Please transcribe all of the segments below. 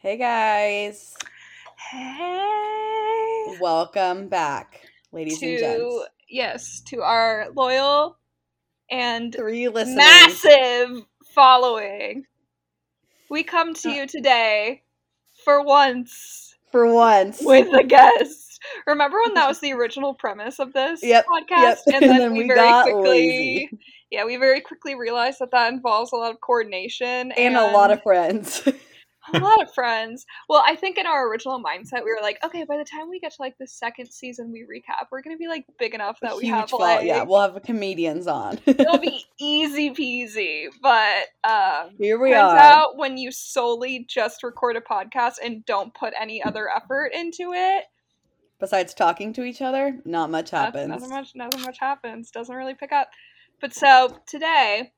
Hey guys. Hey. Welcome back, ladies and gents. Yes, to our loyal and Three listeners. massive following. We come to Uh. you today for once For once. with a guest. Remember when that was the original premise of this Yep, podcast? yep. And then, And then we, we very got quickly, lazy. yeah, we very quickly realized that that involves a lot of coordination and a lot of friends. a lot of friends. Well, I think in our original mindset, we were like, okay, by the time we get to like the second season, we recap, we're gonna be like big enough that we Huge have fault. like yeah, we'll have comedians on. it'll be easy peasy. But um, Here we turns are. out when you solely just record a podcast and don't put any other effort into it, Besides talking to each other, not much happens. Nothing much, nothing much happens. Doesn't really pick up. But so today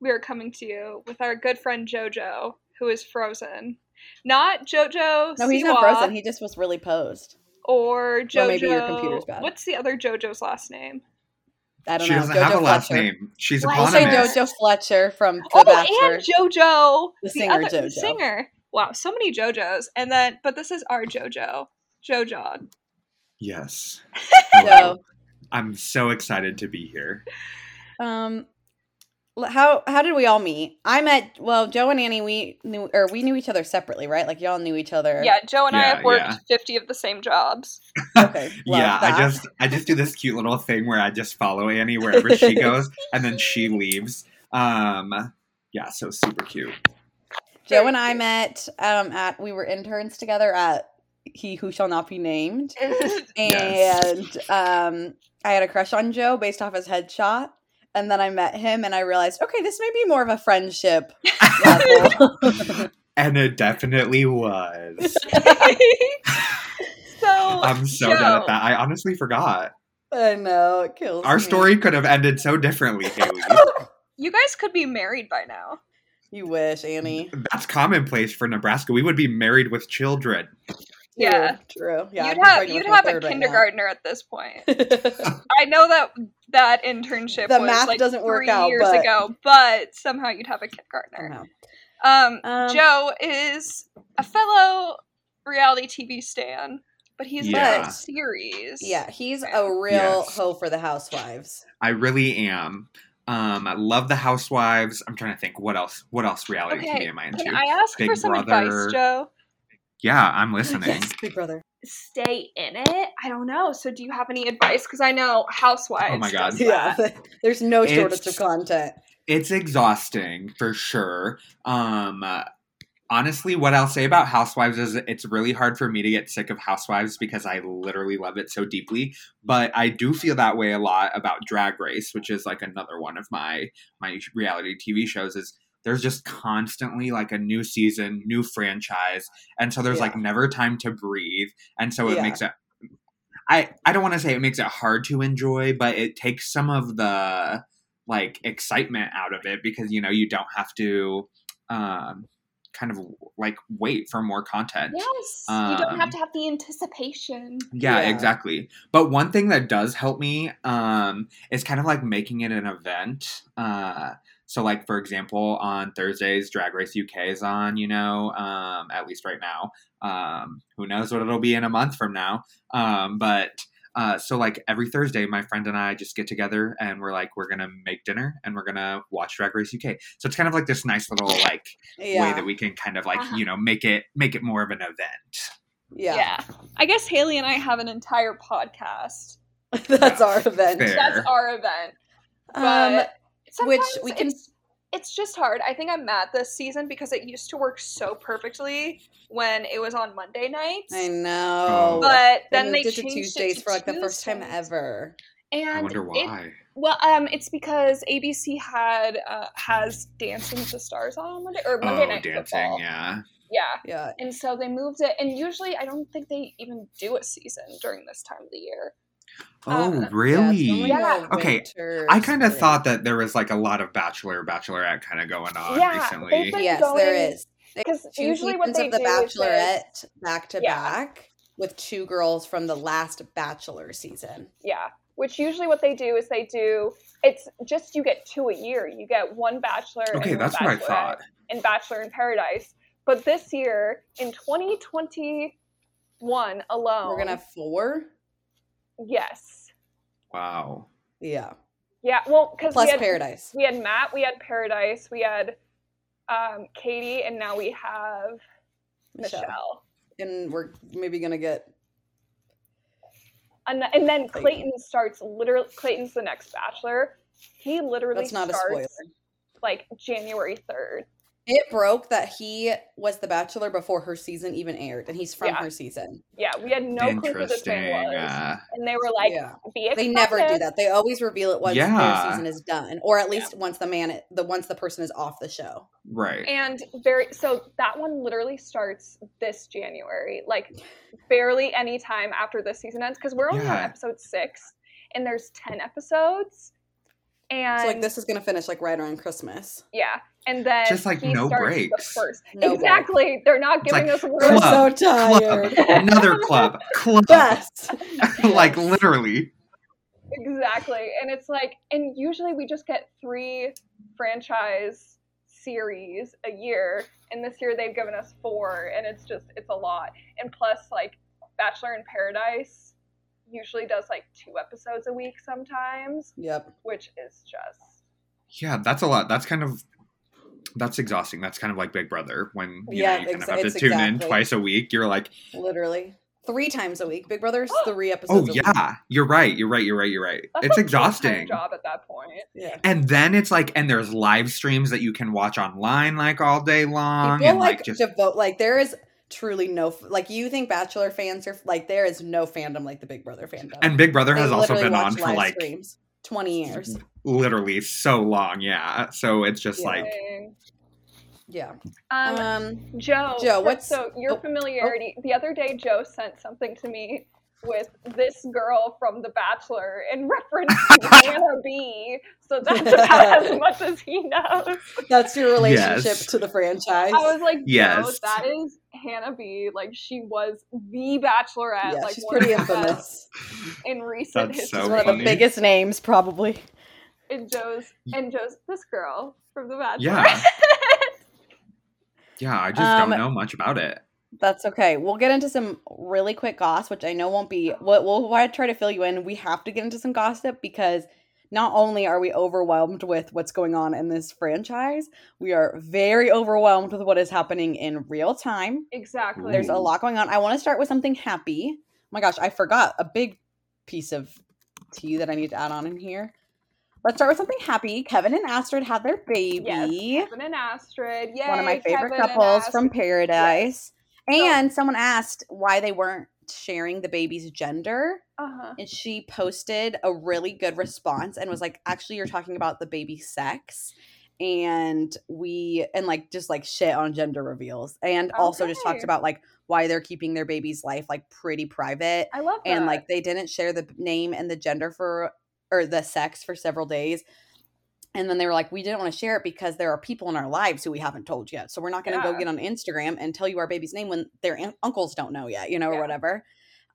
we are coming to you with our good friend JoJo, who is frozen. Not JoJo. No, he's Siwa. not frozen. He just was really posed. or JoJo. maybe your computer's bad. What's the other JoJo's last name? I don't She know. doesn't Jojo have a last Fletcher. name. She's Why We'll say. Jojo Fletcher from The oh, Bachelor. and JoJo, The singer other, JoJo. The singer. Wow, so many JoJos. And then, but this is our JoJo, JoJo. Yes. So, Hello. I'm so excited to be here. um, l- how how did we all meet? I met well, Joe and Annie. We knew or we knew each other separately, right? Like y'all knew each other. Yeah, Joe and I have worked yeah. fifty of the same jobs. Okay. yeah, that. I just I just do this cute little thing where I just follow Annie wherever she goes and then she leaves. Um yeah, so super cute. Joe Very and I met um at we were interns together at He Who Shall Not Be Named. Yes. And um I had a crush on Joe based off his headshot. And then I met him and I realized, okay, this may be more of a friendship. And it definitely was. so I'm so good Joe, at that. I honestly forgot. I know, it kills Our me. story could have ended so differently, Haley. Oh, you guys could be married by now. You wish, Annie. That's commonplace for Nebraska. We would be married with children. Yeah. True. true. Yeah. you'd have you'd have a third right kindergartner at this point. I know that that internship The was math like doesn't work three out, years but- ago, but somehow you'd have a kindergartner. Um, Um, Joe is a fellow reality TV stan, but he's Yeah. yeah. series. Yeah, he's a real Yes. hoe for the housewives. I really am. Um, I love the Housewives. I'm trying to think what else. What else reality Okay, TV am I into? Can I ask Big for some Brother. advice, Joe? Yeah, I'm listening. Yes, Big Brother. Stay in it. I don't know. So, do you have any advice? Because I know Housewives. Oh my God. does Yeah, there's no shortage It's- of content. It's exhausting for sure. Um, uh, honestly, what I'll say about Housewives is it's really hard for me to get sick of Housewives because I literally love it so deeply. But I do feel that way a lot about Drag Race, which is like another one of my my reality TV shows. Is there's just constantly like a new season, new franchise, and so there's like never time to breathe, and so it Yeah. makes it. I I don't want to say it makes it hard to enjoy, but it takes some of the like excitement out of it because you know you don't have to um kind of like wait for more content. Yes. you don't have Um, to have the anticipation. Yeah, Yeah. exactly. But one thing that does help me um, is kind of like making it an event. Uh, so, like for example, on Thursdays, Drag Race UK is on. You know, um, at least right now. Um, who knows what it'll be in a month from now? Um, but uh, so like every Thursday, my friend and I just get together and we're like, we're gonna make dinner and we're gonna watch Drag Race UK. So it's kind of like this nice little like way that we can kind of like Uh-huh. you know make it make it more of an event. yeah, yeah. I guess Haley and I have an entire podcast. that's our event. Fair. That's our event. Um, But which we can- It's, it's just hard. I think I'm mad this season because it used to work so perfectly when it was on Monday nights. I know, Oh. But They then they moved it to Tuesdays it to for like the first time ever. And I wonder it- why. well, um, it's because ABC had uh, has Dancing with the Stars on Monday or Monday oh, Night dancing, Football. yeah. Yeah, Yeah, and so they moved it. And usually, I don't think they even do a season during this time of the year. Oh, Uh, really? normally Yeah. Okay, I kind of thought that there was like a lot of Bachelor, Bachelorette kind of going on Yeah, recently. Yes, going- there is. Because usually, what they of The do is they- Bachelorette back to Yeah. back with two girls from the last Bachelor season. Yeah. Which usually what they do is they do it's just you get two a year. You get one bachelor okay, and one that's what I thought. and Bachelor in Paradise. But this year, in 2021 alone, We're gonna have four. Yes, Wow. Yeah. yeah. Well, because Plus we had Paradise. we had Matt, we had Paradise, we had um, Katie, and now we have Michelle. Michelle. And we're maybe gonna get And, and then Clayton. Clayton starts literally. Clayton's the next Bachelor. He literally that's not a starts spoiler. like January third. It broke that he was the bachelor before her season even aired, and he's from Yeah. her season. Yeah, we had no clue who this Interesting. man was, Uh, and they were like, yeah. "Be. They never do that. They always reveal it once Yeah. their season is done, or at least once the man, the once the person is off the show. right. And very so that one literally starts this January, like barely any time after this season ends, because we're only on Yeah. episode six, and there's ten episodes, and So like this is gonna finish like right around Christmas. yeah, and then Just, like, he no breaks. First. No break. exactly, they're not giving like, us We're. Club, so tired. Club. Another club. Club. Yes. like literally. Exactly. And it's like, and usually we just get three franchise series a year. And this year they've given us four. And it's just, it's a lot. And plus, like, Bachelor in Paradise usually does like two episodes a week sometimes, Yep. which is just, Yeah, that's a lot. That's kind of that's exhausting. That's kind of like Big Brother when you Yeah, know you kind ex- of have to it's tune in twice a week. You're like, Literally three times a week. Big Brother's three episodes. Oh, a week. Oh yeah, you're right. You're right. You're right. You're right. that's it's a exhausting. job at that point. Yeah. And then it's like, and there's live streams that you can watch online like all day long, People and like, like just devote like there is truly no like you think Bachelor fans are like there is no fandom like the Big Brother fandom. and Big Brother They has also been on for like streams. twenty years. literally so long. Yeah, so it's just Yeah. like Yeah. Um, Um. Joe, Joe, so- what's- so your oh, familiarity? The other day, Joe sent something to me with this girl from The Bachelor in reference to Hannah B. So that's about as much as he knows. That's your relationship Yes. to the franchise. I was like, Joe, Yes. that is Hannah B. Like she was the Bachelorette. yeah, like she's pretty infamous. in recent That's history. so She's one of the biggest names, probably. And Joe's and Joe's this girl from The Bachelor. Yeah. yeah, I just Um, don't know much about it. That's okay. We'll get into some really quick gossip, which I know won't be. We'll, we'll try to fill you in. We have to get into some gossip because not only are we overwhelmed with what's going on in this franchise, we are very overwhelmed with what is happening in real time. exactly. There's a lot going on. I want to start with something happy. Oh my gosh, I forgot a big piece of tea that I need to add on in here. Let's start with something happy. Kevin and Astrid had their baby. Yes, Kevin and Astrid. Yay, One of my favorite Kevin couples from Paradise. So- And someone asked why they weren't sharing the baby's gender. Uh-huh. And she posted a really good response and was like, actually, you're talking about the baby's sex. And we, and like, just like shit on gender reveals. And also just talked about like why they're keeping their baby's life like pretty private. I love that. And like, they didn't share the name and the gender for, or the sex for several days. And then they were like, we didn't want to share it because there are people in our lives who we haven't told yet. So we're not going to Yeah. go get on Instagram and tell you our baby's name when their un- uncles don't know yet, you know, Yeah. or whatever.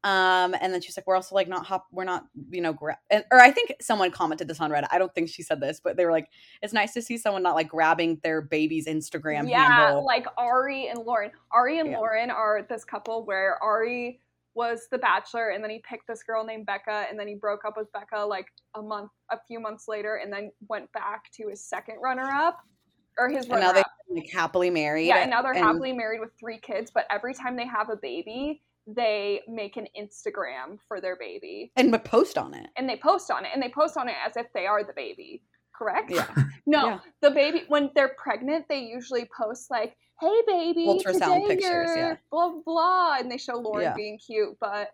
Um, and then she's like, we're also like not hop, we're not, you know, gra-, and, or I think someone commented this on Reddit. I don't think she said this, but they were like, it's nice to see someone not like grabbing their baby's Instagram yeah, handle. like Ari and Lauren. Ari and Yeah. Lauren are this couple where Ari was the bachelor and then he picked this girl named Becca and then he broke up with Becca like a month a few months later and then went back to his second runner up or his and now they're like happily married. Yeah, and now they're and- happily married with three kids, but every time they have a baby, they make an Instagram for their baby. and post on it. And they post on it and they post on it as if they are the baby. Correct? Yeah. No, Yeah. the baby when they're pregnant, they usually post like, "Hey, baby, Ultrasound today pictures, yeah. blah blah,", blah," and they show Lauren Yeah. being cute, but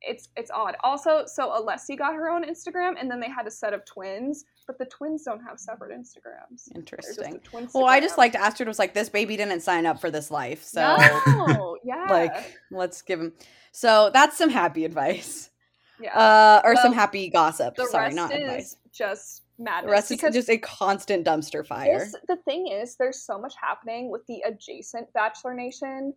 it's it's odd. Also, so Alessi got her own Instagram, and then they had a set of twins, but the twins don't have separate Instagrams. Interesting. twin Well, I just liked Astrid was like, this baby didn't sign up for this life. So no, yeah, like let's give him so that's some happy advice yeah. uh or some happy gossip the sorry rest not is advice just madness. the rest is just a constant dumpster fire This, the thing is, there's so much happening with the adjacent Bachelor Nation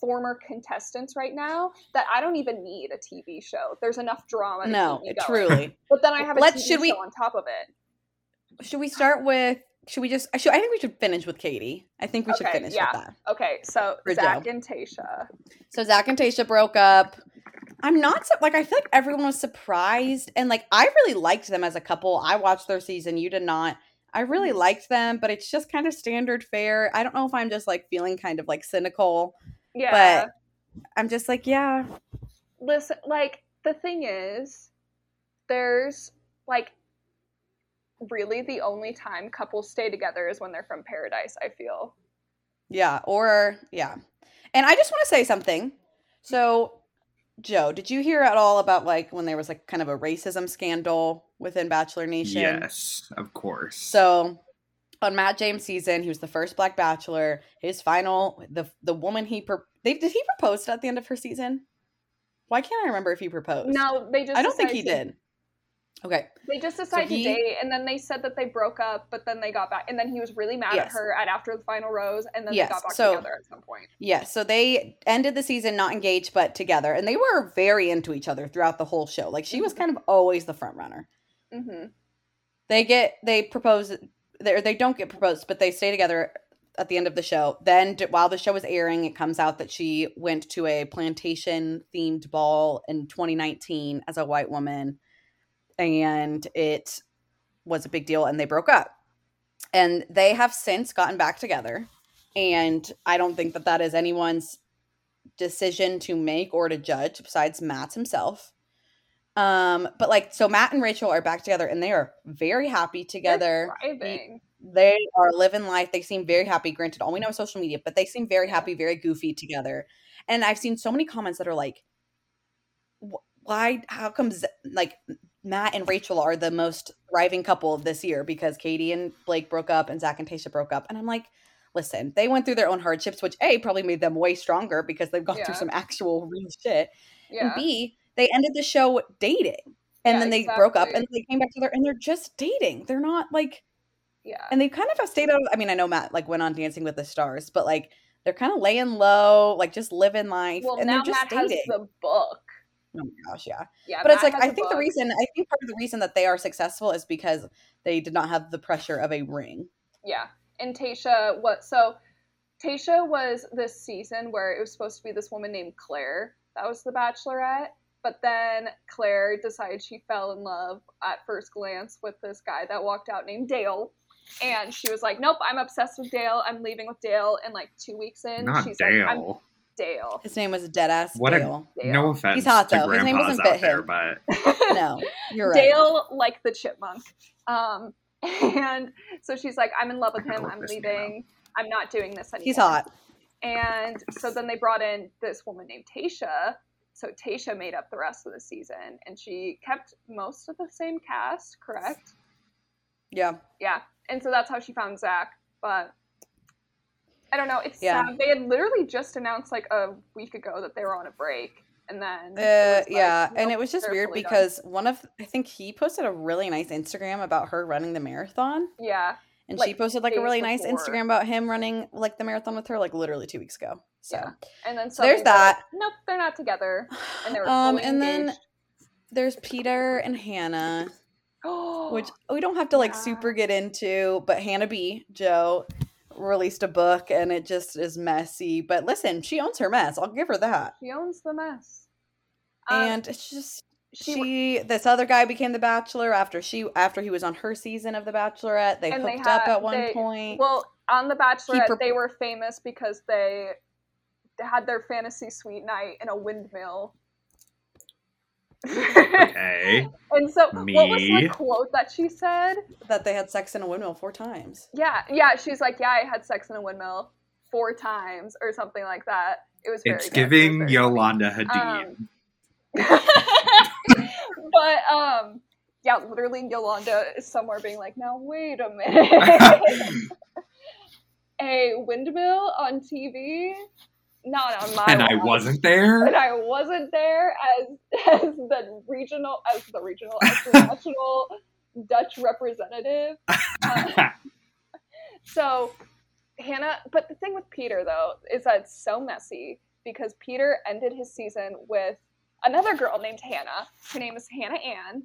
former contestants right now that I don't even need a TV show. There's enough drama. No keep me going. truly But then I have a Let's- TV should we- show on top of it. should we start with should we just? I should. I think we should finish with Katie. I think we should Okay, finish yeah. with that. Okay, so For Zach Joe. and Tasha. So Zach and Tasha broke up. I'm not su- like I feel like everyone was surprised, and like I really liked them as a couple. I watched their season. You did not. I really mm-hmm. liked them, but it's just kind of standard fare. I don't know if I'm just like feeling kind of like cynical. Yeah. But- I'm just like, yeah, listen like the thing is there's like really the only time couples stay together is when they're from paradise i feel yeah, or yeah. And I just want to say something. So, Joe, did you hear at all about like when there was like kind of a racism scandal within Bachelor Nation? Yes, of course. So on Matt James' season, he was the first Black Bachelor. His final, the the woman he pro- they did he propose at the end of her season? Why can't I remember if he proposed? no they just I don't think he decided to- did. Okay, they just decided he- to date and then they said that they broke up but then they got back and then he was really mad at her at after the final rose and then Yes, they got back so- together at some point yeah. So they ended the season not engaged but together, and they were very into each other throughout the whole show. Like she was Mhm. kind of always the front runner. hmm They get they propose they they don't get proposed, but they stay together at the end of the show. Then d- while the show was airing, it comes out that she went to a plantation themed ball in 2019 as a white woman and it was a big deal and they broke up. And they have since gotten back together and I don't think that that is anyone's decision to make or to judge besides Matt's himself. Um, but like, so Matt and Rachel are back together and they are very happy together. They're. They are living life. They seem very happy. Granted, all we know is social media, but they seem very happy, very goofy together. And I've seen so many comments that are like, why, how comes like Matt and Rachel are the most thriving couple of this year because Katie and Blake broke up and Zach and Tasha broke up. And I'm like, listen, they went through their own hardships, which A, probably made them way stronger because they've gone Yeah. through some actual real shit. And B, they ended the show dating. And Yeah, then they broke up and they came back together and they're just dating. They're not like, yeah and they kind of have stayed out of, I mean, I know Matt like went on Dancing with the Stars, but like they're kind of laying low, like just living life. well and now they're just matt dating. has the book oh my gosh, yeah. yeah But it's like, I I a think the reason, I think part of the reason that they are successful is because they did not have the pressure of a ring. Yeah. And Tasha, what? So Tasha was this season where it was supposed to be this woman named Claire. That was the Bachelorette. But then Claire decided she fell in love at first glance with this guy that walked out named Dale. And she was like, Nope, I'm obsessed with Dale. I'm leaving with Dale. And like two weeks in, Not she's Dale. like, I'm Dale. His name was Deadass What a- Dale. Dale. no offense He's hot, to though. His name grandpas doesn't out fit there, him. but No, you're right. Dale like the chipmunk. Um, and so she's like, I'm in love with him. I'm leaving. I'm not doing this anymore. He's hot. And so then they brought in this woman named Tasha. So Tasha made up the rest of the season, and she kept most of the same cast, correct? Yeah. Yeah. And so that's how she found Zach. But I don't know. It's Yeah. sad. They had literally just announced like a week ago that they were on a break, and then Uh, like, yeah, and it was just weird fully done. because one of I think he posted a really nice Instagram about her running the marathon, yeah, and she posted like a really nice. Instagram about him running like the marathon with her like literally two weeks ago. So, Yeah. and then So there's they're like, that. nope, they're not together, and they were um, and then there's Peter and Hannah, which which we don't have to like Yeah. super get into, but Hannah B. Joe released a book and it just is messy. But listen, she owns her mess. I'll give her that. she owns the mess. Um, and it's just she, she, this other guy became the bachelor after she after he was on her season of the bachelorette they And they hooked up at one they- point Well, on The Bachelorette, they were famous because they they had their fantasy suite night in a windmill. Okay. and so, what was the quote that she said? that they had sex in a windmill four times Yeah, yeah. She's like, "Yeah, I had sex in a windmill four times or something like that." It was very. It's good. It was giving very Yolanda Hadid. Um, but um, yeah, literally, Yolanda is somewhere being like, "Now wait a minute." a windmill on TV, not on my. and I wasn't there. and. I wasn't there as as the regional as the regional as the national Dutch representative. Uh, so Hannah, but the thing with Peter though is that it's so messy because Peter ended his season with another girl named Hannah. Her name is Hannah Ann.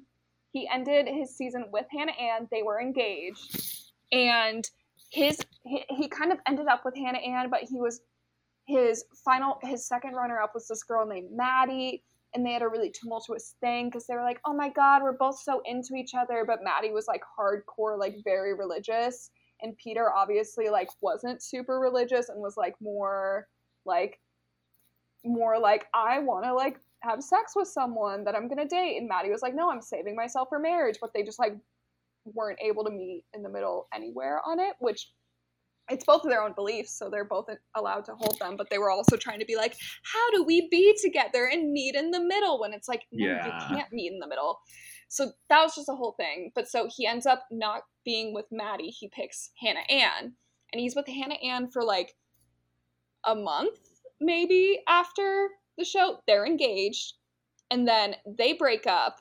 He ended his season with Hannah Ann. They were engaged, and his he, he kind of ended up with Hannah Ann, but he was his final his second runner up was this girl named Maddie. And they had a really tumultuous thing because they were like, "Oh my God, we're both so into each other." But Maddie was like hardcore, like very religious, and Peter obviously like wasn't super religious and was like more like more like I want to like have sex with someone that I'm gonna date, and Maddie was like, "No, I'm saving myself for marriage." But they just like weren't able to meet in the middle anywhere on it, which it's both of their own beliefs, so they're both allowed to hold them. But they were also trying to be like, "How do we be together and meet in the middle?" When it's like, no, Yeah. you can't meet in the middle. So that was just a whole thing. But so he ends up not being with Maddie. He picks Hannah Ann, and he's with Hannah Ann for like a month maybe after the show. They're engaged, and then they break up,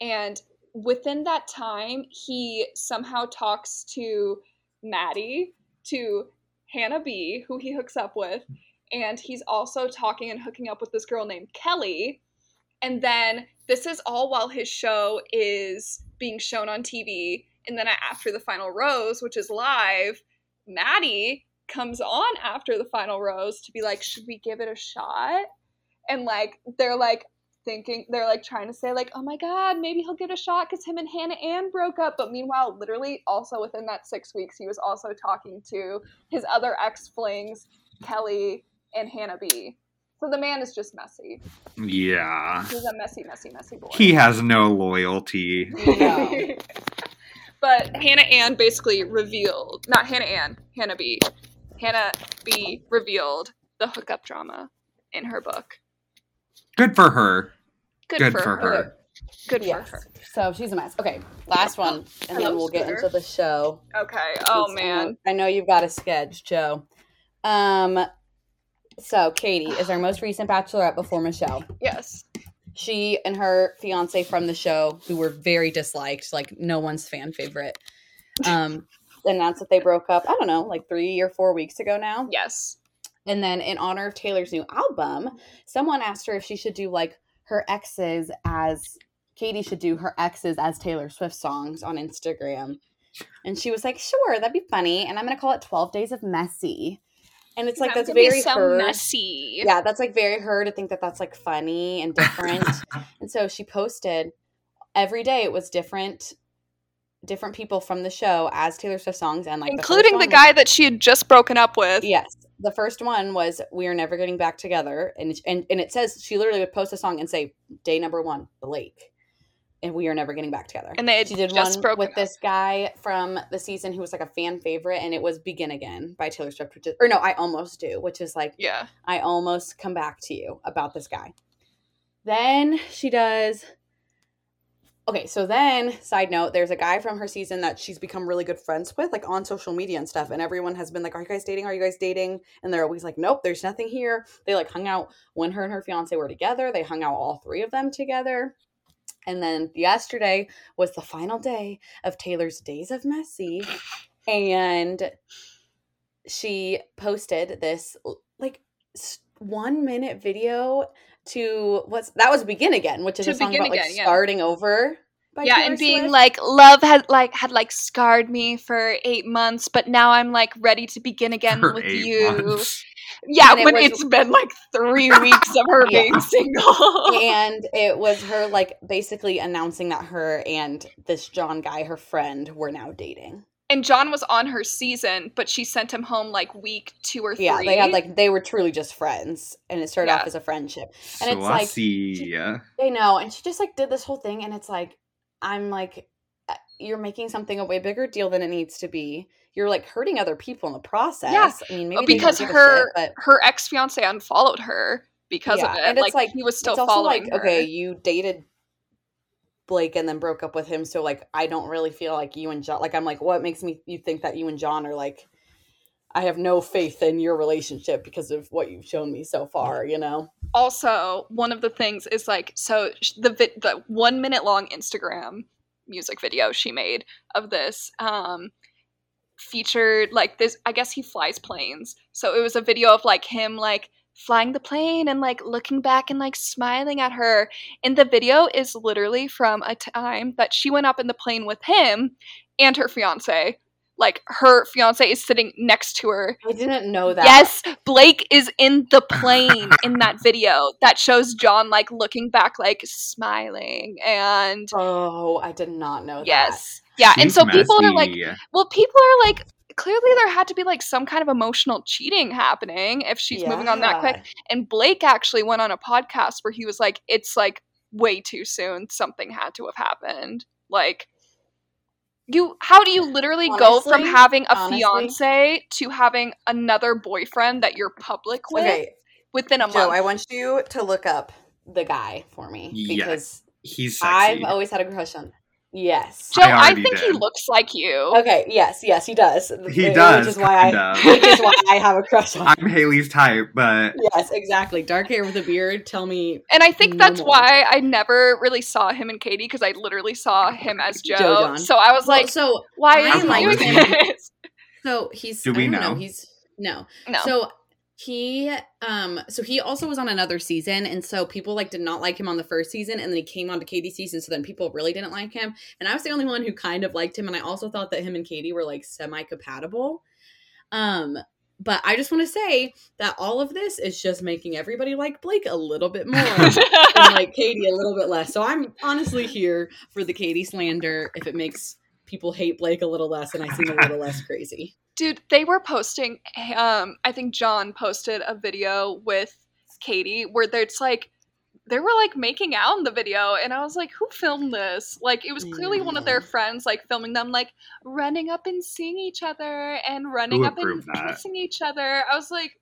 and within that time, he somehow talks to Maddie, to Hannah B, who he hooks up with, and he's also talking and hooking up with this girl named Kelly. And then this is all while his show is being shown on TV. And then after the final rose, which is live, Maddie comes on after the final rose to be like, should we give it a shot? And like, they're like thinking, they're like trying to say, like, oh my God, maybe he'll give it a shot because him and Hannah Ann broke up. But meanwhile, literally, also within that six weeks, he was also talking to his other ex flings, Kelly and Hannah B. So the man is just messy. Yeah. He's a messy, messy, messy boy. He has no loyalty. No. but Hannah Ann basically revealed, not Hannah Ann, Hannah B. Hannah B revealed the hookup drama in her book. Good for her. Good, Good for, for her. her. Good Yes. for her. So she's a mess. Okay, last one, and Hello, then we'll get into the show. Okay. Oh It's- man. I know you've got a sketch, Joe. Um, so Katie is our most recent bachelorette before Michelle. Yes. She and her fiance from the show, who were very disliked, like no one's fan favorite, um, announced that they broke up. I don't know, like three or four weeks ago now. Yes. And then, in honor of Taylor's new album, someone asked her if she should do like her exes as Katie should do her exes as Taylor Swift songs on Instagram. And she was like, sure, that'd be funny. And I'm going to call it 12 Days of Messy. And it's like, I'm that's very so her. messy. Yeah, that's like very her to think that that's like funny and different. and so she posted every day it was different different people from the show as Taylor Swift songs and like Including the one was- guy that she had just broken up with. Yes. The first one was We Are Never Getting Back Together. And, and and it says she literally would post a song and say, Day number one, the lake. And we are never getting back together. And they she did just one with up. this guy from the season who was like a fan favorite, and it was Begin Again by Taylor Swift, which is or no, I almost do, which is like Yeah. I almost come back to you about this guy. Then she does. Okay, so then, side note, there's a guy from her season that she's become really good friends with, like on social media and stuff. And everyone has been like, Are you guys dating? Are you guys dating? And they're always like, Nope, there's nothing here. They like hung out when her and her fiance were together. They hung out all three of them together. And then yesterday was the final day of Taylor's Days of Messy. And she posted this like one minute video to what's that was begin again which is To a song Begin about like yeah. starting over by yeah, Taylor and being Swift. like, love had like had like scarred me for eight months, but now I'm like ready to begin again For with eight you. months. Yeah, And it when was- it's been like three weeks of her Yeah. being single. and it was her like basically announcing that her and this John guy her friend were now dating and John was on her season, but she sent him home like week two or three. yeah they had like they were truly just friends and it started Yeah. off as a friendship And it's like- Saucy. I know. And she just like did this whole thing and it's like I'm like uh, you're making something a way bigger deal than it needs to be. You're like hurting other people in the process. Yeah, I mean, maybe because her shit, but her ex fiance unfollowed her because Yeah, of it. and it's like, like- he was still it's also following like her. okay, you dated Blake and then broke up with him, so like I don't really feel like you and John like I'm like what makes me you think that you and John are like I have no faith in your relationship because of what you've shown me so far, you know. also one of the things is like so the vi- the one minute long Instagram music video she made of this um featured like this I guess he flies planes so it was a video of like him like flying the plane and like looking back and like smiling at her and the video is literally from a time that she went up in the plane with him and her fiance like her fiance is sitting next to her. I didn't know that. Yes, Blake is in the plane in that video that shows John like looking back, like smiling, and Oh, I did not know that. yes, yeah. and She's so people are like, well, people are like, clearly there had to be like some kind of emotional cheating happening if she's moving on that quick. And Blake actually went on a podcast where he was like, it's like way too soon. Something had to have happened. Like, you, how do you literally go from having a honestly- fiance to having another boyfriend that you're public with Okay, within a month? Joe, I want you to look up the guy for me Yes, because He's sexy. I've always had a crush on. Yes. Joe, I I, already think he looks like you. Okay. Yes. Yes, he does. He Which does, is why kind I. of. Which is why I have a crush on. I'm Haley's type, but yes, exactly. Dark hair with a beard. Tell me. And I think No that's more. why I never really saw him and Katie because I literally saw him as Joe. Joe so I was Well, like, so why I is he like him. this? so he's. Do I we don't know? He's no. No. So he um so he also was on another season and so people like did not like him on the first season and then he came on to Katie's season so then people really didn't like him. And I was the only one who kind of liked him and I also thought that him and Katie were like semi compatible um but I just want to say that all of this is just making everybody like Blake a little bit more and like Katie a little bit less. So I'm honestly here for the Katie slander if it makes people hate Blake a little less and I seem a little less crazy Dude, they were posting. Um, I think John posted a video with Katie where there's like they were like making out in the video, and I was like, "Who filmed this?" Like, it was clearly one of their friends like filming them like running up and seeing each other and running up and that? kissing each other. I was like,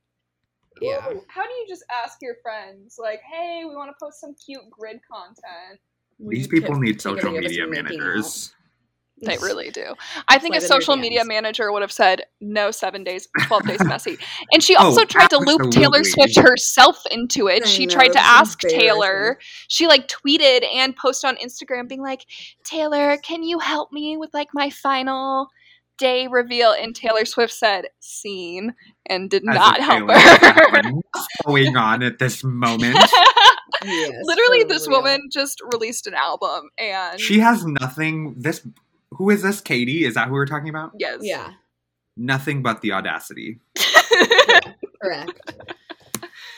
yeah "Who- How do you just ask your friends like, "Hey, we want to post some cute grid content"? these people need social video of us media making out. managers. They really do. I think a Slide in their social media DMs. manager would have said no seven days, twelve days messy. And she Oh, also tried to loop Taylor. Swift herself into it. I she know, tried to ask. Taylor. She like tweeted and posted on Instagram being like, Taylor, can you help me with like my final day reveal? And Taylor Swift said, scene, and did As not help Taylor her. What's going on at this moment? Yes, Literally, for this real. woman just released an album, and She has nothing. This who is this? Katie? Is that who we're talking about? yes, Yeah, Nothing but the audacity. correct.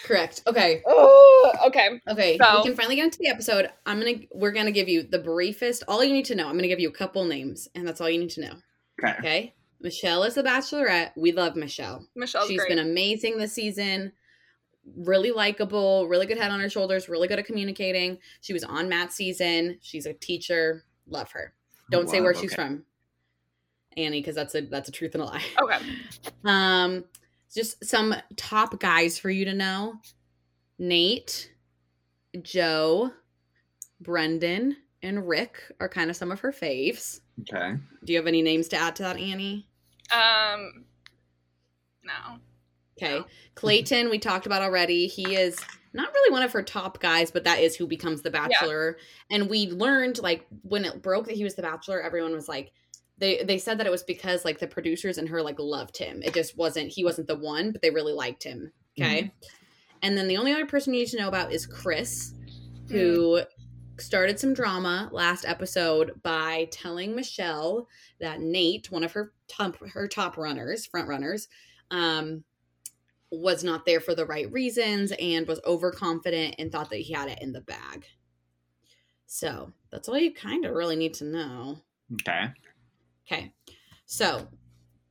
correct. Okay. oh, okay. Okay. So- we can finally get into the episode. I'm gonna we're gonna give you the briefest all you need to know. I'm gonna give you a couple names, and that's all you need to know. Okay. Okay. Michelle is a bachelorette. We love Michelle. Michelle. She's great. been amazing this season. Really likable, really good head on her shoulders, really good at communicating. She was on Matt's season. She's a teacher. Love her. Don't say where Love, she's from. Annie, because that's a that's a truth and a lie. okay. Um, just some top guys for you to know: Nayte, Joe, Brendan, and Rick are kind of some of her faves. Okay. Do you have any names to add to that, Annie? Um, no. Okay, Clayton, we talked about already. He is not really one of her top guys, but that is who becomes the bachelor. And we learned like when it broke that he was the bachelor, everyone was like they they said that it was because like the producers and her like loved him. It just wasn't he wasn't the one, but they really liked him. Okay. And then the only other person you need to know about is Chris, who started some drama last episode by telling Michelle that Nayte, one of her top her top runners, front runners, um, was not there for the right reasons and was overconfident and thought that he had it in the bag. So that's all you kind of really need to know. Okay. Okay. So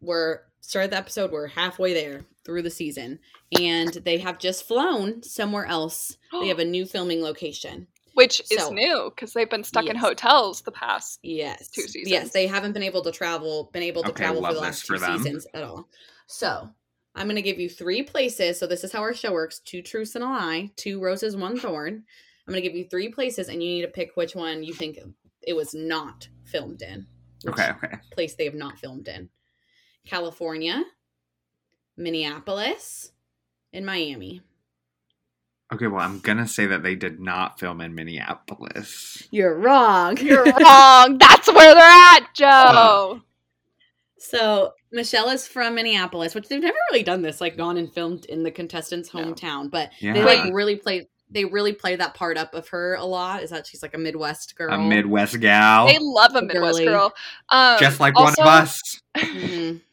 we're started the episode, we're halfway there through the season, and they have just flown somewhere else. They have a new filming location. Which is So- new because they've been stuck in hotels the past. Yes. Two seasons. Yes, they haven't been able to travel, been able to Okay, travel for the last for two them. seasons at all. So I'm gonna give you three places. So this is how our show works: two truths and a lie, two roses, one thorn. I'm gonna give you three places, and you need to pick which one you think it was not filmed in. Okay. Okay. Place they have not filmed in: California, Minneapolis, and Miami. Okay. Well, I'm gonna say that they did not film in Minneapolis. You're wrong. You're wrong. That's where they're at, Joe. So Michelle is from Minneapolis, which they've never really done this, like gone and filmed in the contestant's No. hometown. But Yeah. they like really play they really play that part up of her a lot. Is that she's like a Midwest girl, A Midwest gal, They love a Midwest Girly. girl. Um, just like also, one of us. Mhm.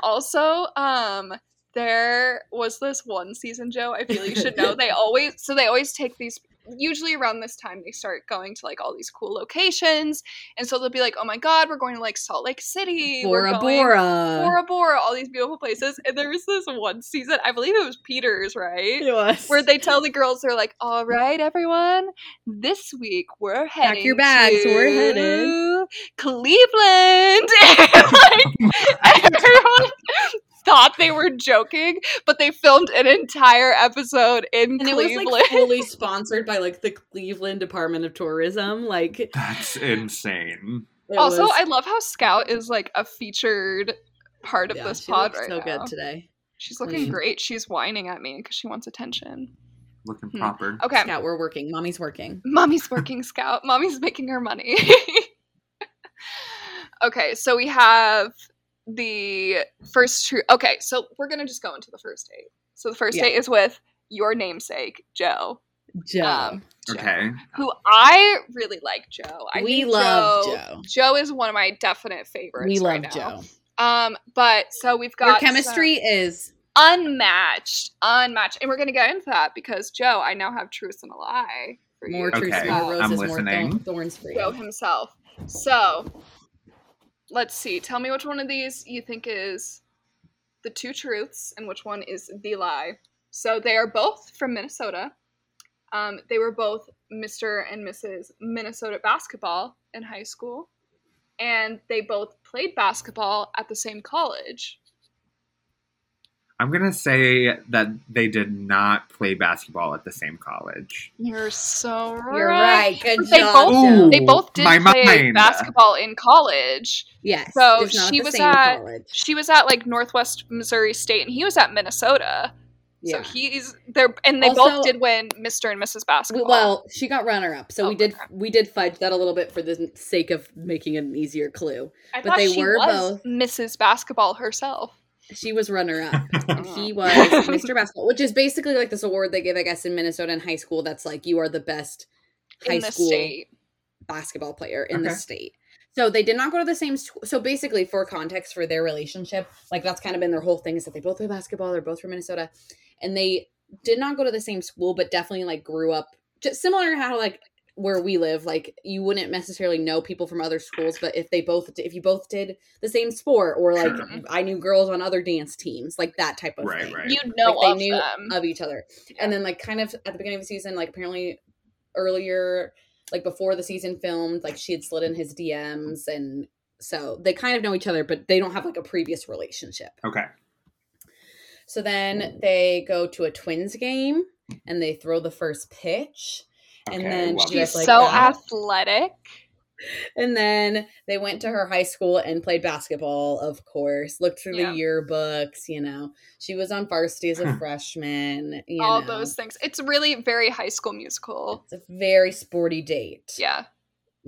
Also, um, there was this one season, Joe. I feel you should know. They always so they always take these. Usually around this time, they start going to like all these cool locations, and so they'll be like, "Oh my God, we're going to like Salt Lake City, Bora Bora. Bora Bora, all these beautiful places." And there was this one season, I believe it was Peters, right? It was. Where they tell the girls, they're like, "All right, everyone, this week we're heading pack your bags, we're headed." To Cleveland." and like thought they were joking, but they filmed an entire episode in and it was like fully sponsored by like the Cleveland Department of Tourism. Like That's insane. also, was- I love how Scout is like a featured part of yeah, this she pod right so now. good today. She's looking Clean. great. She's whining at me because she wants attention. Looking Hmm. proper. Okay. Scout, we're working. Mommy's working. Mommy's working scout. Mommy's making her money. okay, so we have the first true. Okay, so we're gonna just go into the first date. So the first Yeah. date is with your namesake, Joe. Joe. Um, Joe, Okay. Who I really like, Joe. I we think love Joe. Joe. Joe is one of my definite favorites. We right love now. Joe. Um, but so we've got Our some- chemistry is unmatched, unmatched, and we're gonna get into that because Joe, I now have truth and a lie for more you. truth, Okay, more I'm roses, more thorns for Joe himself. So, let's see. Tell me which one of these you think is the two truths and which one is the lie. So, they are both from Minnesota. Um, they were both Mr. and Mrs. Minnesota basketball in high school. And they both played basketball at the same college. I'm gonna say that they did not play basketball at the same college. You're so right. You're right. Good They job. both- Joe. They both did My play mind. basketball in college. Yes. So not she the was same at- college. She was at like Northwest Missouri State, and he was at Minnesota. Yeah. So he's there, and they Also- both did win Mr. and Mrs. Basketball. well, she got runner up, so Oh, we did okay. we did fudge that a little bit for the sake of making an easier clue. I but thought they she were was both- Mrs. Basketball herself. She was runner up. and he was. Mr. Basketball, which is basically like this award they give, I guess, in Minnesota in high school. That's like you are the best high the school state. basketball player in the state. So they did not go to the same. St- so basically, for context for their relationship, like that's kind of been their whole thing is that they both play basketball. They're both from Minnesota, and they did not go to the same school, but definitely like grew up just similar to how like where we live. Like you wouldn't necessarily know people from other schools, but if they both if you both did the same sport, or like Sure. I knew girls on other dance teams, like that type of Right, thing right. You know like they of knew them. of each other and then like kind of at the beginning of the season like apparently earlier like before the season filmed like she had slid in his dms and so they kind of know each other but they don't have like a previous relationship okay. so then they go to a twins game and they throw the first pitch Okay. And then well, She's like so that. athletic. and then they went to her high school and played basketball of course looked through Yeah. the yearbooks you know she was on varsity as a Huh. freshman you all know. those things. It's really very high school musical. it's a very sporty date Yeah.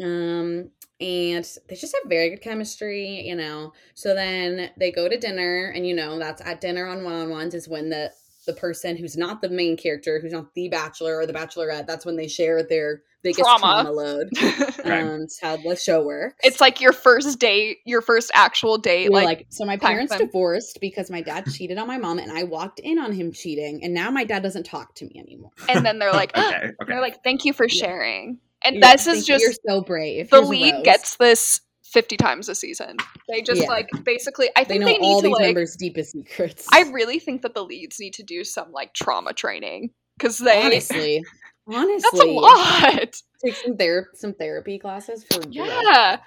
Um, and they just have very good chemistry, you know. So then they go to dinner, and you know that's at dinner on one on ones is when the the person who's not the main character, who's not the bachelor or the bachelorette, that's when they share their biggest Trauma. trauma, load. Right. Um, it's how the show works. it's like your first date, your first actual date. Like, like, so my parents them. divorced because my dad cheated on my mom, and I walked in on him cheating, and now my dad doesn't talk to me anymore. and then they're like, okay. Okay. they're like, thank you for sharing. And Yeah, this is just you, you're so brave. the Here's lead gets this 50 times a season. They just Yeah. like basically I They think know they, need all to these like members' deepest secrets. I really think that the leads need to do some like trauma training cuz they honestly, honestly, that's a lot. take some ther- some therapy classes for real. Yeah.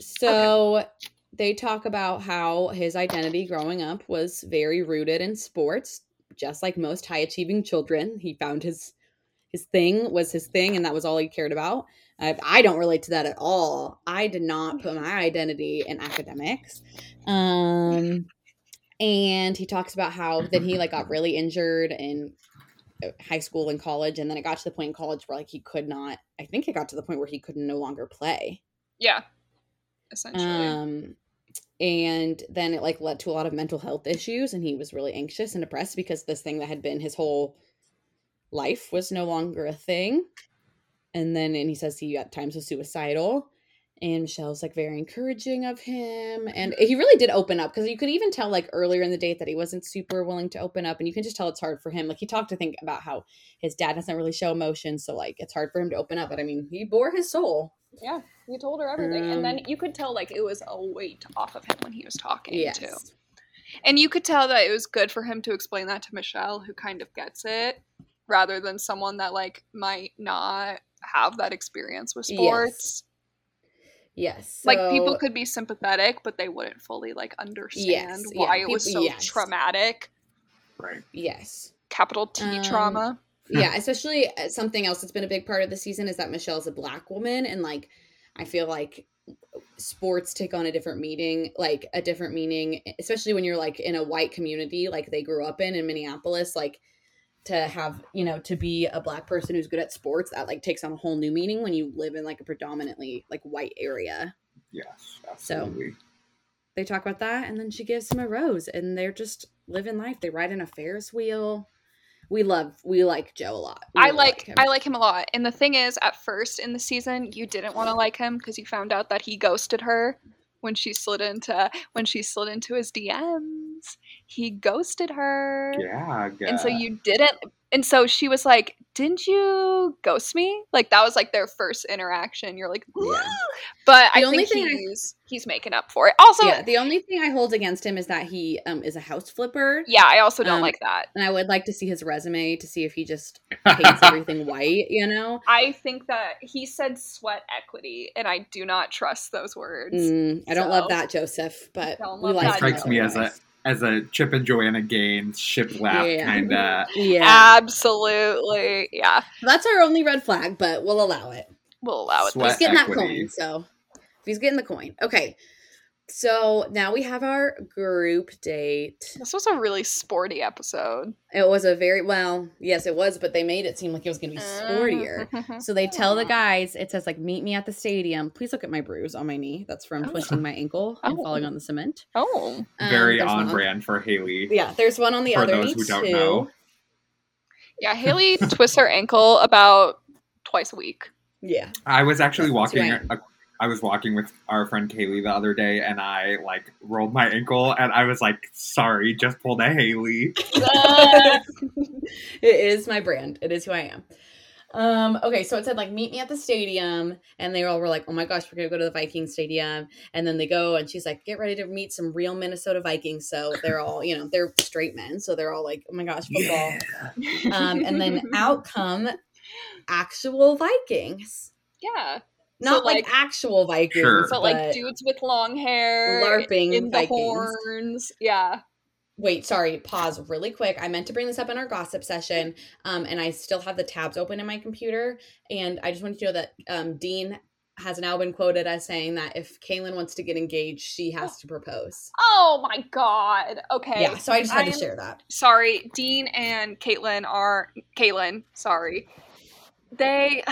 So they talk about how his identity growing up was very rooted in sports, just like most high achieving children. He found his his thing was his thing, and that was all he cared about. I, I don't relate to that at all. I did not put my identity in academics. Um, and he talks about how then he like got really injured in high school and college, and then it got to the point in college where like he could not. I think it got to the point where he could no longer play. Yeah. Essentially. Um, and then it like led to a lot of mental health issues, and he was really anxious and depressed because this thing that had been his whole life was no longer a thing. And then and he says he at times was suicidal. And Michelle's like very encouraging of him. And he really did open up because you could even tell like earlier in the date that he wasn't super willing to open up. And you can just tell it's hard for him. Like he talked, I think, about how his dad doesn't really show emotion. So like it's hard for him to open up. But I mean, he bore his soul. Yeah, he told her everything, and then Um, you could tell like it was a weight off of him when he was talking Yes. too. And you could tell that it was good for him to explain that to Michelle, who kind of gets it, rather than someone that like might not have that experience with Yes. sports. Yes. like people could be sympathetic, but they wouldn't fully like understand Yes, yeah, why it was so yes. traumatic. Right. Yes. Capital T Um, trauma. yeah, especially uh, something else that's been a big part of the season is that Michelle's a black woman, and like I feel like sports take on a different meaning, like a different meaning, especially when you're like in a white community, like they grew up in in Minneapolis, like to have you know to be a black person who's good at sports that like takes on a whole new meaning when you live in like a predominantly like white area Yes, So- they talk about that and then she gives him a rose and they're just living life they ride in a ferris wheel we love we like joe a lot We I really like. I like him a lot. And the thing is, at first in the season, you didn't want to like him because you found out that he ghosted her when she slid into when she slid into his DMs. He ghosted her. yeah. And so you didn't and so she was like, "Didn't you ghost me?" Like that was like their first interaction. You're like, Yeah. but I The only think thing I- he's he's making up for it. Also, yeah yeah, the only thing i hold against him is that he um is a house flipper Yeah, I also don't Um, like that. and i would like to see his resume to see if he just paints everything white you know I think that he said sweat equity, and I do not trust those words. Mm, i don't love that joseph but Don't we love like that, strikes me as a otherwise. As a Chip and Joanna Gaines shiplap Yeah. kind of. yeah Absolutely. Yeah. that's our only red flag but we'll allow it We'll allow it. Sweat he's getting equity. that coin so he's getting the coin okay so now we have our group date This was a really sporty episode. It was a very well, yes, it was, but they made it seem like it was going to be sportier. Mm-hmm. So they tell the guys, it says like, "Meet me at the stadium." Please look at my bruise on my knee. That's from Oh. twisting my ankle and Oh. falling on the cement. oh. Um, Very there's on brand for Haley. Yeah, there's one on the For other those knee who don't too. know. Yeah, Haley twists her ankle about twice a week. Yeah, I was actually That's walking. right. A- I was walking with our friend Kaylee the other day, and I like rolled my ankle, and I was like, "Sorry, just pulled a Haley." it is my brand. It is who I am. Um, okay, so it said like meet me at the stadium, and they all were like, "Oh my gosh, we're gonna go to the Viking stadium." And then they go, and she's like, "Get ready to meet some real Minnesota Vikings." So they're all, you know, they're straight men, so they're all like, "Oh my gosh, football." Um, and then out come actual Vikings, Yeah. Not So, like, like- actual Vikings, Sure. So like dudes with long hair, LARPing in the Vikings. horns. Yeah. Wait, sorry, pause really quick. I meant to bring this up in our gossip session, um, and I still have the tabs open in my computer. And I just wanted to know that um, Dean has now been quoted as saying that if Caelynn wants to get engaged, she has to propose. Oh my god. Okay. Yeah, so I just had to I'm- share that. sorry, Dean and Caitlin are Caitlin, sorry. They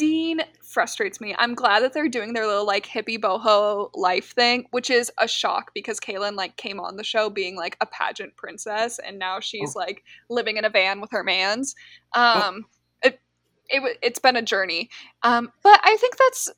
Dean frustrates me. I'm glad that they're doing their little like hippie boho life thing, which is a shock because Caelynn like came on the show being like a pageant princess and now she's like living in a van with her mans. Um it, it wa- it's been a journey. Um but I think that's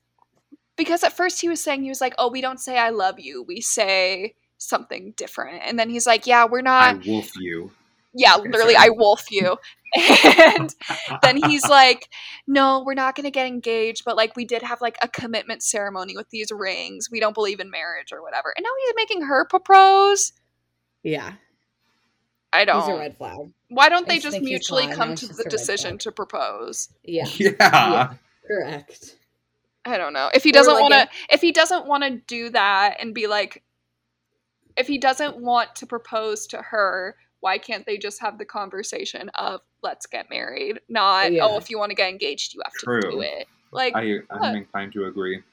because at first he was saying he was like, "Oh, we don't say I love you. We say something different." And then he's like, "Yeah, we're I not wolf you. Yeah, literally. I wolf you. And then he's like, no, we're not going to get engaged, but like we did have like a commitment ceremony with these rings. We don't believe in marriage or whatever. And now he's making her propose. Yeah, I he's a don't. red flag. Why don't I they just just mutually come to the decision to propose? Yeah, Yeah. Yeah. correct. I don't know. If he doesn't like, want to if- if he doesn't want to do that and be like if he doesn't want to propose to her, why can't they just have the conversation of let's get married? Not oh, Yeah. oh, if you want to get engaged, you have to do it. Like I, What? I'm inclined to agree.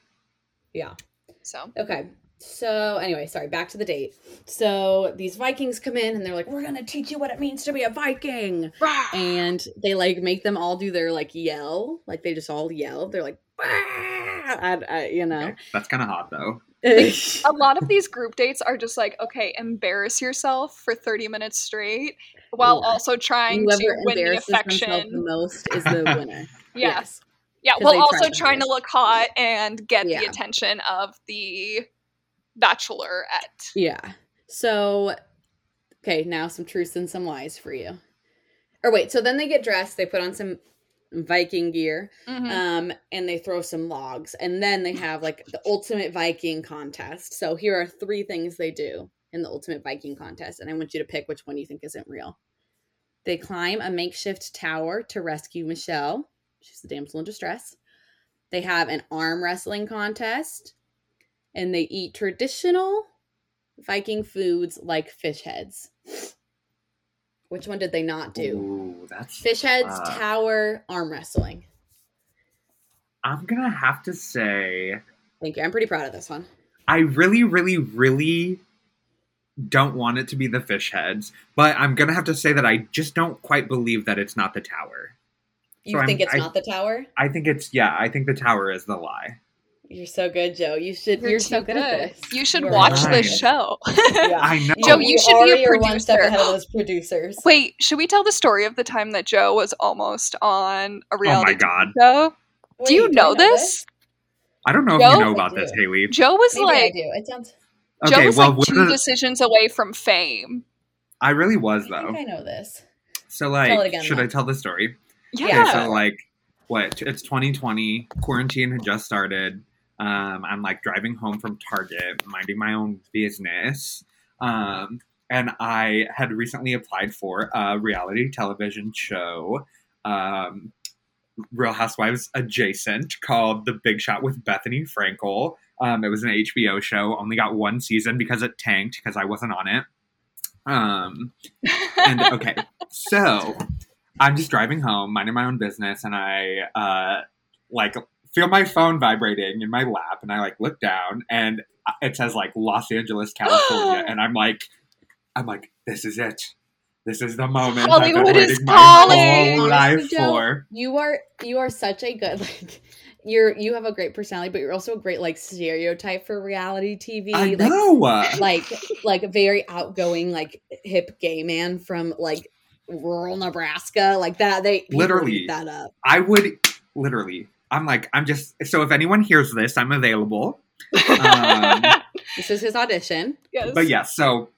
Yeah. so. Okay. So anyway, sorry, back to the date. So these Vikings come in and they're like, "We're gonna teach you what it means to be a Viking," and they like make them all do their like yell, like they just all yell. They're like, I, I, you know, Okay, That's kind of hot though. a lot of these group dates are just like, okay, embarrass yourself for 30 minutes straight while Yeah. also trying Whoever to win the themselves the affection. most is the winner. Yeah. Yes. Yeah, while also trying to look hot and get Yeah. the attention of the bachelorette. Yeah. So, okay, now some truths and some lies for you. Or wait, so then they get dressed, they put on some Viking gear, Mhm. um, and they throw some logs, and then they have like the ultimate Viking contest. So here are three things they do in the ultimate Viking contest, and I want you to pick which one you think isn't real. They climb a makeshift tower to rescue Michelle. She's the damsel in distress. They have an arm wrestling contest, and they eat traditional Viking foods like fish heads. Which one did they not do? Ooh, that's. Fish heads, uh, tower, arm wrestling. I'm gonna have to say, Thank you. I'm pretty proud of this one. I really, really, really don't want it to be the fish heads, but I'm gonna have to say that I just don't quite believe that it's not the tower. You So I'm- think it's I- not the tower? I think it's yeah. I think the tower is the lie. You're so good, Joe. You should. You're, so too good, at this. You should are watch right. this show. Yeah. I know. Joe, you should be a producer. are one step ahead of those producers. Wait, should we tell the story of the time that Joe was almost on a oh reality oh reality my god! show? Wait, do you I know this? I don't know if you know about this, do. Haley. Joe was Maybe I like do. It sounds. Joe Okay, was well, like two the- decisions away from fame. I really was I though. think I know this. So Tell like, it again, should then. I tell the story? Yeah. Yeah. Okay, so like, what? It's 2020. Quarantine had just started. Um, I'm like driving home from Target, minding my own business. Um, and I had recently applied for a reality television show, um, Real Housewives adjacent, called The Big Shot with Bethenny Frankel. Um, it was an HBO show. Only got one season because it tanked because I wasn't on it. Um, and okay, so I'm just driving home, minding my own business, and I uh, like feel my phone vibrating in my lap, and I like look down, and it says like Los Angeles, California, and I'm like, I'm like, this is it. This is the moment Hollywood I've been is waiting my calling. whole life Honestly, Joe, for. You are you are such a good like you're you have a great personality, but you're also a great like stereotype for reality TV. I like know. like like a very outgoing like hip gay man from like rural Nebraska like that they Literally. that up I would literally. I'm like, I'm just. So if anyone hears this, I'm available. Um, this is his audition yes. but yeah, so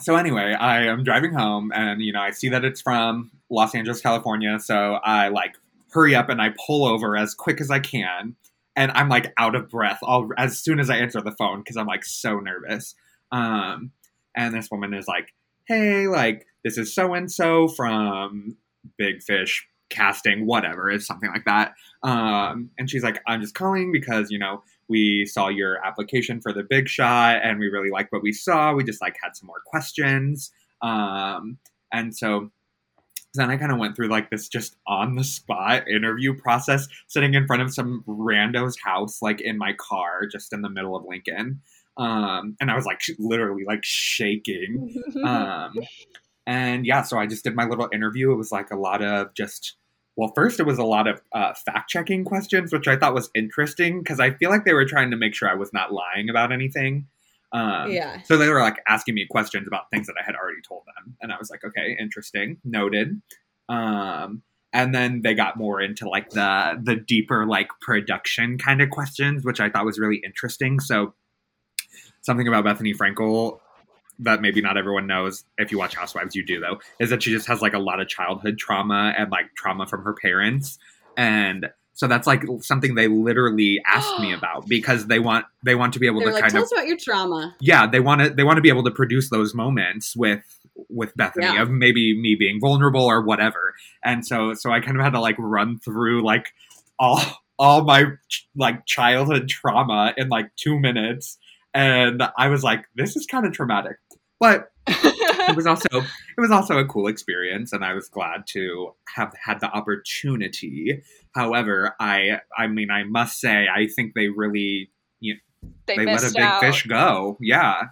so anyway, I am driving home and you know, I see that it's from Los Angeles, California, so I like hurry up and I pull over as quick as I can and I'm like out of breath all as soon as I answer the phone because I'm like so nervous. Um and this woman is like, "Hey, like this is so and so from Big Fish casting whatever, it's something like that." Um and she's like, "I'm just calling because, you know, we saw your application for the big shot and we really liked what we saw we just like had some more questions um, and so then i kind of went through like this just on the spot interview process sitting in front of some rando's house like in my car just in the middle of lincoln um, and i was like sh- literally like shaking um, and yeah, so I just did my little interview. It was like a lot of just, well, first it was a lot of uh, fact checking questions, which I thought was interesting because I feel like they were trying to make sure I was not lying about anything. Um, yeah So they were like asking me questions about things that I had already told them, and I was like, okay, interesting, noted. Um, and then they got more into like the the deeper like production kind of questions, which I thought was really interesting. So something about Bethenny Frankel that maybe not everyone knows if you watch Housewives, you do though, is that she just has like a lot of childhood trauma and like trauma from her parents, and so that's like something they literally asked me about because they want they want to be able they're to like kind tell of us about your trauma. Yeah they want to they want to be able to produce those moments with with Bethenny Yeah. of maybe me being vulnerable or whatever. And so so I kind of had to like run through like all all my like childhood trauma in like two minutes. And I was like this is kind of traumatic but it was also it was also a cool experience and I was glad to have had the opportunity however I I mean I must say I think they really they, they let a big out. fish go. Yeah.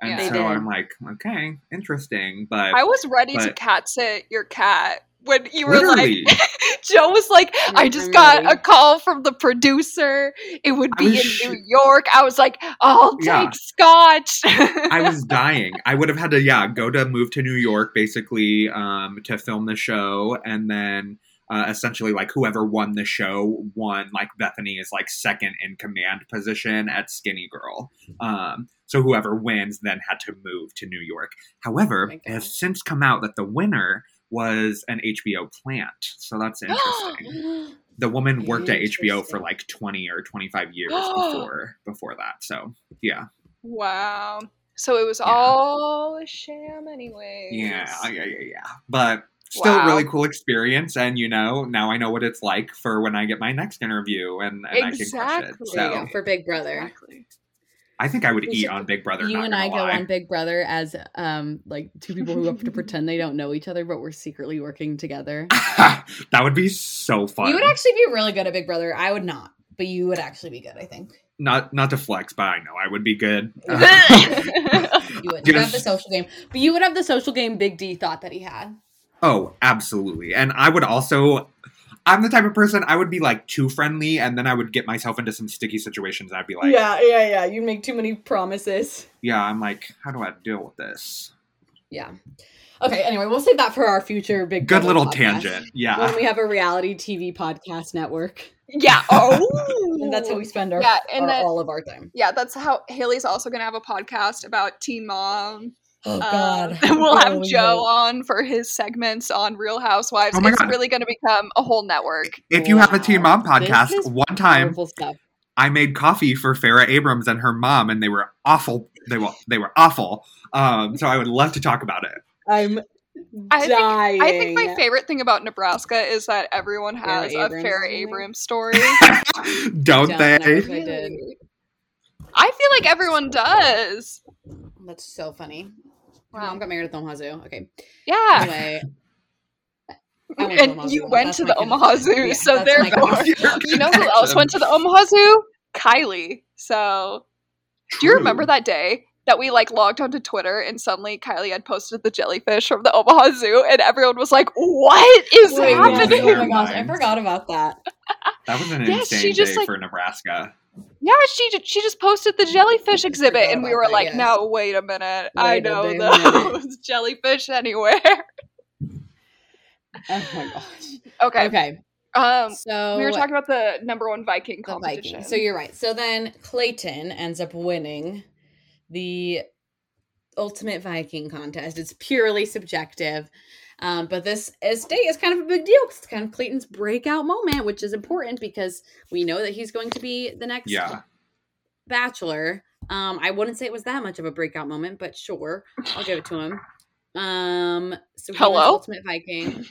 And Yeah. So. I'm like, okay, interesting. But I was ready to but- cat sit your cat when you were Literally. like, Joe was like, I I'm just got a call from the producer. It would be in sh- New York. I was like, I'll take Yeah. scotch. I was dying. I would have had to, yeah, go to move to New York basically um, to film the show, and then uh, essentially like whoever won the show won. Like Bethenny is like second in command position at Skinny Girl. Um, so whoever wins then had to move to New York. However, my it has since come out that the winner was an HBO plant. So that's interesting. the woman worked at HBO for like 20 or 25 years before before that. So yeah. wow. So it was Yeah. all a sham anyway. Yeah, yeah, yeah, yeah. But still, Wow. really cool experience, and you know, now I know what it's like for when I get my next interview, and, and I can crush it. Exactly. There So go, for Big Brother. Exactly. I think I would We eat should- on Big Brother. you and I go on Big Brother as um like two people who have to pretend they don't know each other, but we're secretly working together. that would be so fun. You would actually be really good at Big Brother. I would not, but you would actually be good. I think not not to flex, but I know I would be good. You would have the social game, but you would have the social game Big D thought that he had. oh, absolutely. And I would also. I'm the type of person I would be like too friendly, and then I would get myself into some sticky situations. I'd be like, yeah, yeah, yeah. You make too many promises. yeah, I'm like, how do I deal with this? Yeah. Okay. Anyway, we'll save that for our future Big Good little podcast. tangent. Yeah. When we have a reality TV podcast network, yeah. Oh. and that's how we spend our, Yeah, and our- then- all of our time. Yeah, that's how Haley's also gonna have a podcast about Teen Mom. Oh Um, God. we'll have Oh, Joe will. on for his segments on Real Housewives. Oh it's God. really gonna become a whole network. If you have a Teen Mom podcast, one time I made coffee for Farrah Abrams and her mom, and they were awful. They were they were awful. Um, so I would love to talk about it. I'm I think- dying. I think my favorite thing about Nebraska is that everyone has Farrah a Abrams Farrah? Abrams story. Don't Don't they? Know. They did. I feel like everyone does. That's so funny. My Wow. mom got married at the Omaha Zoo. Okay. Yeah. Anyway. I went to and you Zoo. went That's to the Omaha. Zoo, Yeah, so that's my therefore, you know who else went to the Omaha Zoo? Kylie. So, do you remember that day that we like logged onto Twitter and suddenly Kylie had posted the jellyfish from the Omaha Zoo and everyone was like, "What is Wait, yes. happening?" Oh my gosh, I forgot about that. That was an Yes, insane she just, day like- for Nebraska. Yeah, she she just posted the jellyfish exhibit, and we were that, like, yes. "No, wait a minute, I Wait a know damn minute." those jellyfish anywhere." Oh my gosh. okay. Okay. Um, So we were talking about the number one Viking competition. Vikings. So you're right. So then Clayton ends up winning the Ultimate Viking contest. It's purely subjective. Um, but this is day is kind of a big deal 'cause it's kind of Clayton's breakout moment, which is important because we know that he's going to be the next Yeah. bachelor. Um, I wouldn't say it was that much of a breakout moment, but sure, I'll give it to him. Um, so he wins Hello? Ultimate Viking.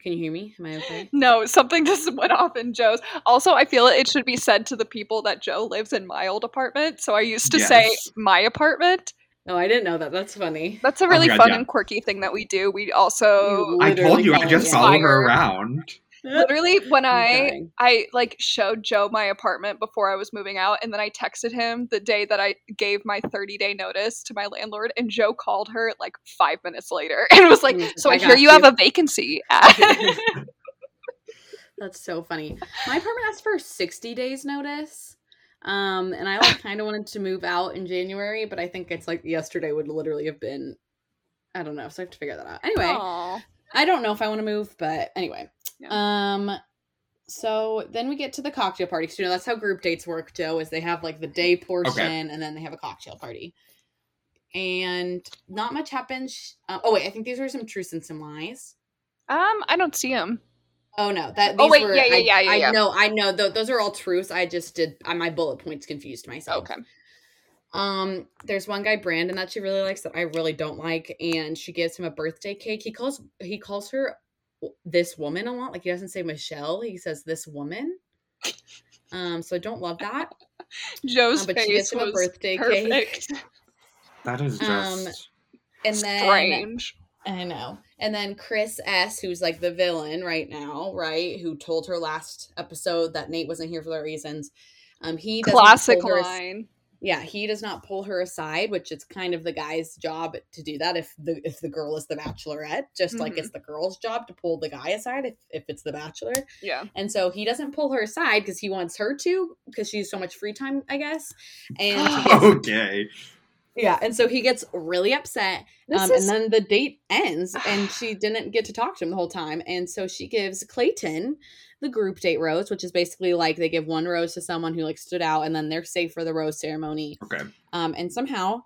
Can you hear me? Am I okay? No, something just went off in Joe's. Also, I feel it should be said to the people that Joe lives in my old apartment. So I used to say my apartment. Oh, I didn't know that. That's funny. That's a Oh really God, fun yeah. and quirky thing that we do. We also I told you I just me. follow her around. literally when I'm I like showed Joe my apartment before I was moving out, and then I texted him the day that I gave my 30 day notice to my landlord, and Joe called her like five minutes later and was like, He was like, "So I, "I hear got you have a vacancy." That's so funny. My apartment asked for 60 days notice. Um, and I like kind of wanted to move out in January, but I think it's like yesterday would literally have been I don't know, so I have to figure that out. Anyway, Aw. I don't know if I want to move, but anyway. Yeah. Um so then we get to the cocktail party. 'cause, you know, that's how group dates work, Joe, is they have like the day portion and then they have a cocktail party. And not much happens. Uh, oh wait, I think these are some truths and some lies. Um, I don't see him. Oh no, that. Oh, wait, were, yeah, yeah, I, yeah, yeah, I know, I know. Th- those are all truths. I just did. I, my bullet points confused myself. Okay. Um, there's one guy, Brandon, that she really likes that I really don't like, and she gives him a birthday cake. He calls he calls her this woman a lot. Like he doesn't say Michelle. He says this woman. Um, so I don't love that. Joe's Um, but she face gets him a was birthday perfect. cake. That is just. Um, And then Strange. I know. And then Chris S, who's like the villain right now, right? Who told her last episode that Nayte wasn't here for the reasons. Um, he Classic hold her as- line. Yeah, he does not pull her aside, which it's kind of the guy's job to do that if the if the girl is the bachelorette, just like Mhm. it's the girl's job to pull the guy aside if, if it's the bachelor. Yeah. And so he doesn't pull her aside because he wants her to, because she's so much free time, I guess. And gets, Okay. Yeah, and so he gets really upset. Um, is and then the date ends, and she didn't get to talk to him the whole time. And so she gives Clayton the group date rose, which is basically like they give one rose to someone who like stood out, and then they're safe for the rose ceremony. Okay. Um, and somehow,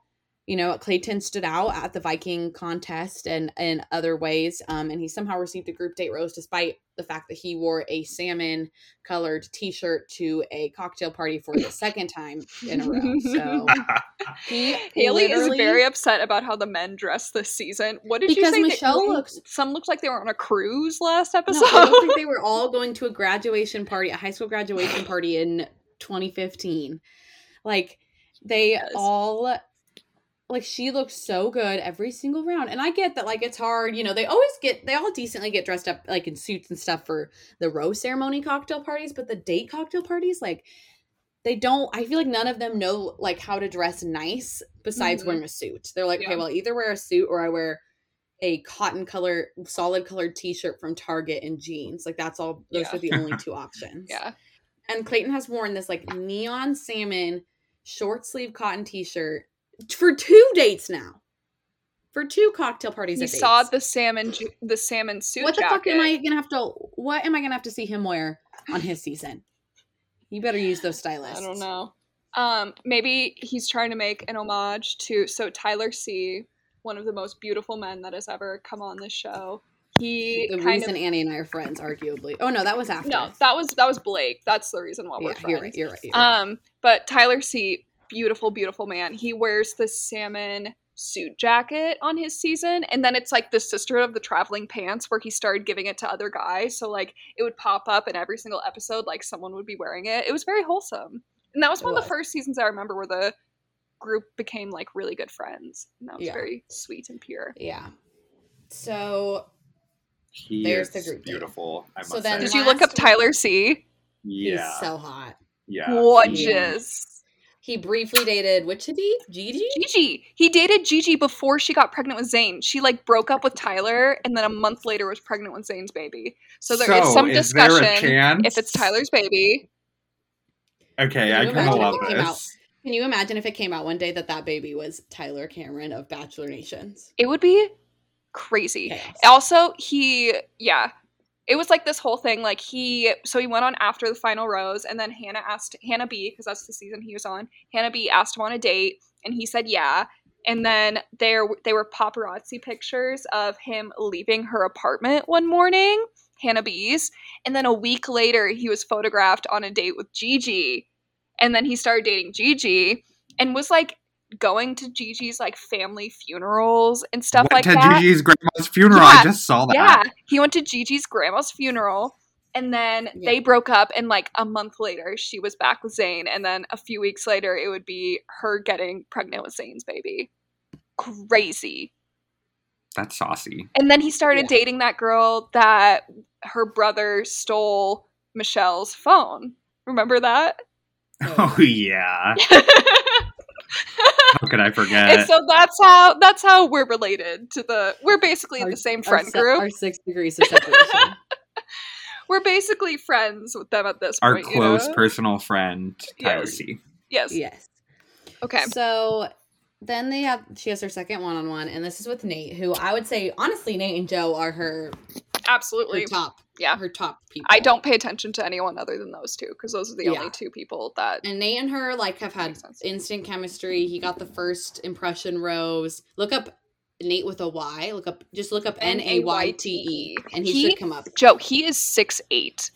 you know, Clayton stood out at the Viking contest and in other ways. Um, and he somehow received a group date rose despite the fact that he wore a salmon colored t shirt to a cocktail party for the second time in a row. So he Haley is very upset about how the men dress this season. What did you say? they- Michelle one- looks- Some looked like they were on a cruise last No, episode. I don't think they were all going to a graduation party, a high school graduation party in 2015. Like they Yes. all like she looks so good every single round. And I get that like it's hard, you know, they always get they all decently get dressed up like in suits and stuff for the rose ceremony cocktail parties, but the date cocktail parties like they don't I feel like none of them know like how to dress nice besides Mhm. wearing a suit. They're like, Yeah. okay, well either wear a suit or I wear a cotton color solid colored t-shirt from Target and jeans. Like that's all those Yeah. are the only two options. yeah. And Clayton has worn this like neon salmon short sleeve cotton t-shirt for two dates now. For two cocktail parties He at saw dates. the salmon ju- the salmon suit What the jacket. fuck am I gonna have to what am I gonna have to see him wear on his season? You better use those stylists. I don't know. Um, maybe he's trying to make an homage to so Tyler C, one of the most beautiful men that has ever come on this show. He The reason of Annie and I are friends, arguably. Oh no, that was after. no, that was that was Blake. That's the reason why we're yeah, friends. you're right. You're right. You're right. Um, but Tyler C, beautiful, beautiful man. He wears the salmon suit jacket on his season, and then it's like the sister of the traveling pants, where he started giving it to other guys. So like it would pop up in every single episode, like someone would be wearing it. It was very wholesome, and that was It one of the first seasons I remember where the group became like really good friends. And that was Yeah. very sweet and pure. yeah. So He There's is the group beautiful. I So must then say. Did you look up Tyler C? Yeah. he's so hot. yeah. Gorgeous. He briefly dated which did he? Gigi? Gigi. He dated Gigi before she got pregnant with Zayn. She like broke up with Tyler and then a month later was pregnant with Zayn's baby. So there is some is there a discussion chance? if it's Tyler's baby. Okay, Can I you kind of imagine love if it came out? this. Can you imagine if it came out one day that that baby was Tyler Cameron of Bachelor Nations? It would be crazy. Chaos. Also, he yeah. It was like this whole thing like he so he went on after the final rose and then Hannah asked Hannah B because that's the season he was on. Hannah B asked him on a date and he said yeah. And then there they were paparazzi pictures of him leaving her apartment one morning, Hannah B's, and then a week later he was photographed on a date with Gigi. And then he started dating Gigi and was like going to Gigi's like family funerals and stuff Went like to that. Gigi's grandma's funeral. Yeah, I just saw that. Yeah, he went to Gigi's grandma's funeral, and then Yeah. they broke up. And like a month later, she was back with Zayn, and then a few weeks later, it would be her getting pregnant with Zayn's baby. Crazy. That's saucy. And then he started Yeah. dating that girl that her brother stole Michelle's phone. Remember that? Oh yeah. How could I forget? and so that's how that's how we're related to the. We're basically Our- the same friend se- group. Our six degrees of separation. we're basically friends with them at this Our point. you close know? personal friend Tyler Yes. C. Yes. yes. Okay. So then they have she has her second one on one, and this is with Nayte, who I would say honestly, Nayte and Joe are her, her Absolutely. top, Yeah. her top people. I don't pay attention to anyone other than those two because those are the Yeah. only two people that. And Nayte and her like have had instant chemistry. He got the first impression rose. Look up Nayte with a Y. Look up just look up N A Y T E, and he, He- should come up. Joe, he is six eight.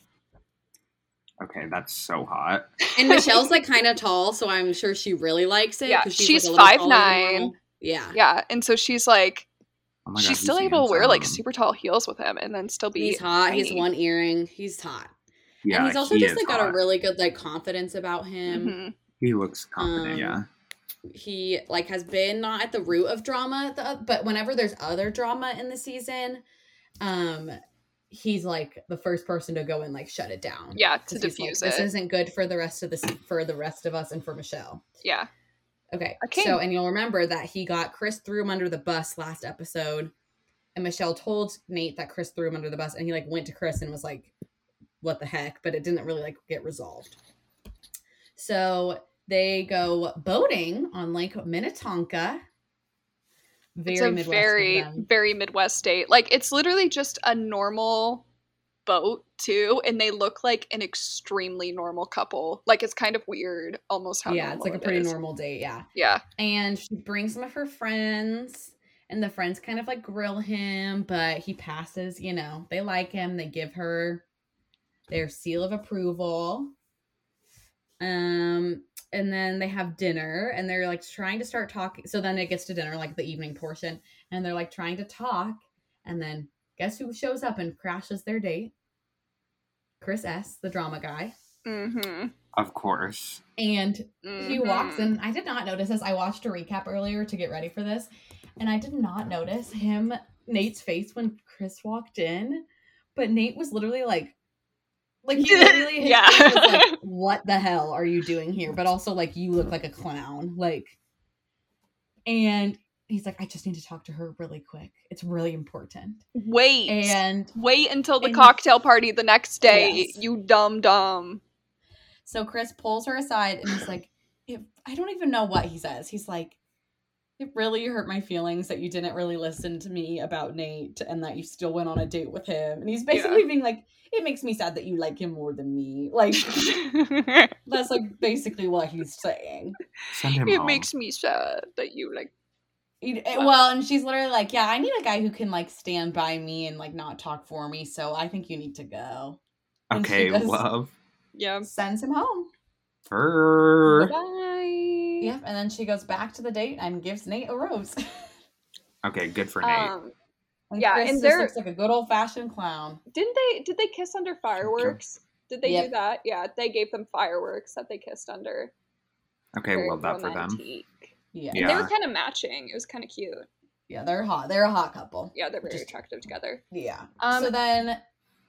Okay, that's so hot. And Michelle's like kind of tall, so I'm sure she really likes it. Yeah, 'cause she's like, a little taller than 5'9". normal. Yeah, Yeah, and so she's like, Oh my God, she's still able to wear like super tall heels with him, and then still be. he's hot. He's one earring. He's hot. Yeah, and he's also he just is like got a really good like confidence about him. Mhm. He looks confident. Um, yeah. He like has been not at the root of drama, the, but whenever there's other drama in the season, um, he's like the first person to go and like shut it down. Yeah, to 'Cause he's like, diffuse This isn't good for the rest of the for the rest of us and for Michelle. Yeah, Okay. King. So, and you'll remember that he got Chris threw him under the bus last episode. And Michelle told Nayte that Chris threw him under the bus. And he like went to Chris and was like, what the heck? But it didn't really like get resolved. So they go boating on Lake Minnetonka. Very it's a Midwest very very Midwest state. Like it's literally just a normal boat too, and they look like an extremely normal couple. Like it's kind of weird, almost how yeah, it's like a it pretty normal date. Yeah. Yeah, and she brings some of her friends and the friends kind of like grill him but he passes you know they like him they give her their seal of approval um and then they have dinner and they're like trying to start talking so then it gets to dinner like the evening portion and they're like trying to talk and then guess who shows up and crashes their date chris s the drama guy mm-hmm. Of course. and he walks in. I did not notice this. I watched a recap earlier to get ready for this, and I did not notice him, Nayte's face when Chris walked in. But Nayte was literally like, like he literally, his Yeah. face was like, "What the hell are you doing here?" But also like, you look like a clown, like. And he's like, "I just need to talk to her really quick. It's really important." Wait, And wait until the and- cocktail party the next day. Yes. You dumb dumb. So Chris pulls her aside and he's like, it, I don't even know what he says. He's like, it really hurt my feelings that you didn't really listen to me about Nayte and that you still went on a date with him. And he's basically being like, it makes me sad that you like him more than me. Like, that's like basically what he's saying. Send him it home. makes me sad that you like. He- Well, and she's literally like, yeah, I need a guy who can like stand by me and like not talk for me. So I think you need to go. and she okay, love. Yeah. Sends him home. Her. Bye. Yeah. And then she goes back to the date and gives Nayte a rose. Okay, good for Nayte. Um, And Yeah, Chris and just they're- looks like a good old fashioned clown. didn't they? Did they kiss under fireworks? Did they Yep. do that? Yeah, they gave them fireworks that they kissed under. okay, Very love that for them. Romantic. Yeah. They were kind of matching. It was kind of cute. Yeah, they're hot. They're a hot couple. Yeah, they're very Just- attractive together. Yeah. Um, so then,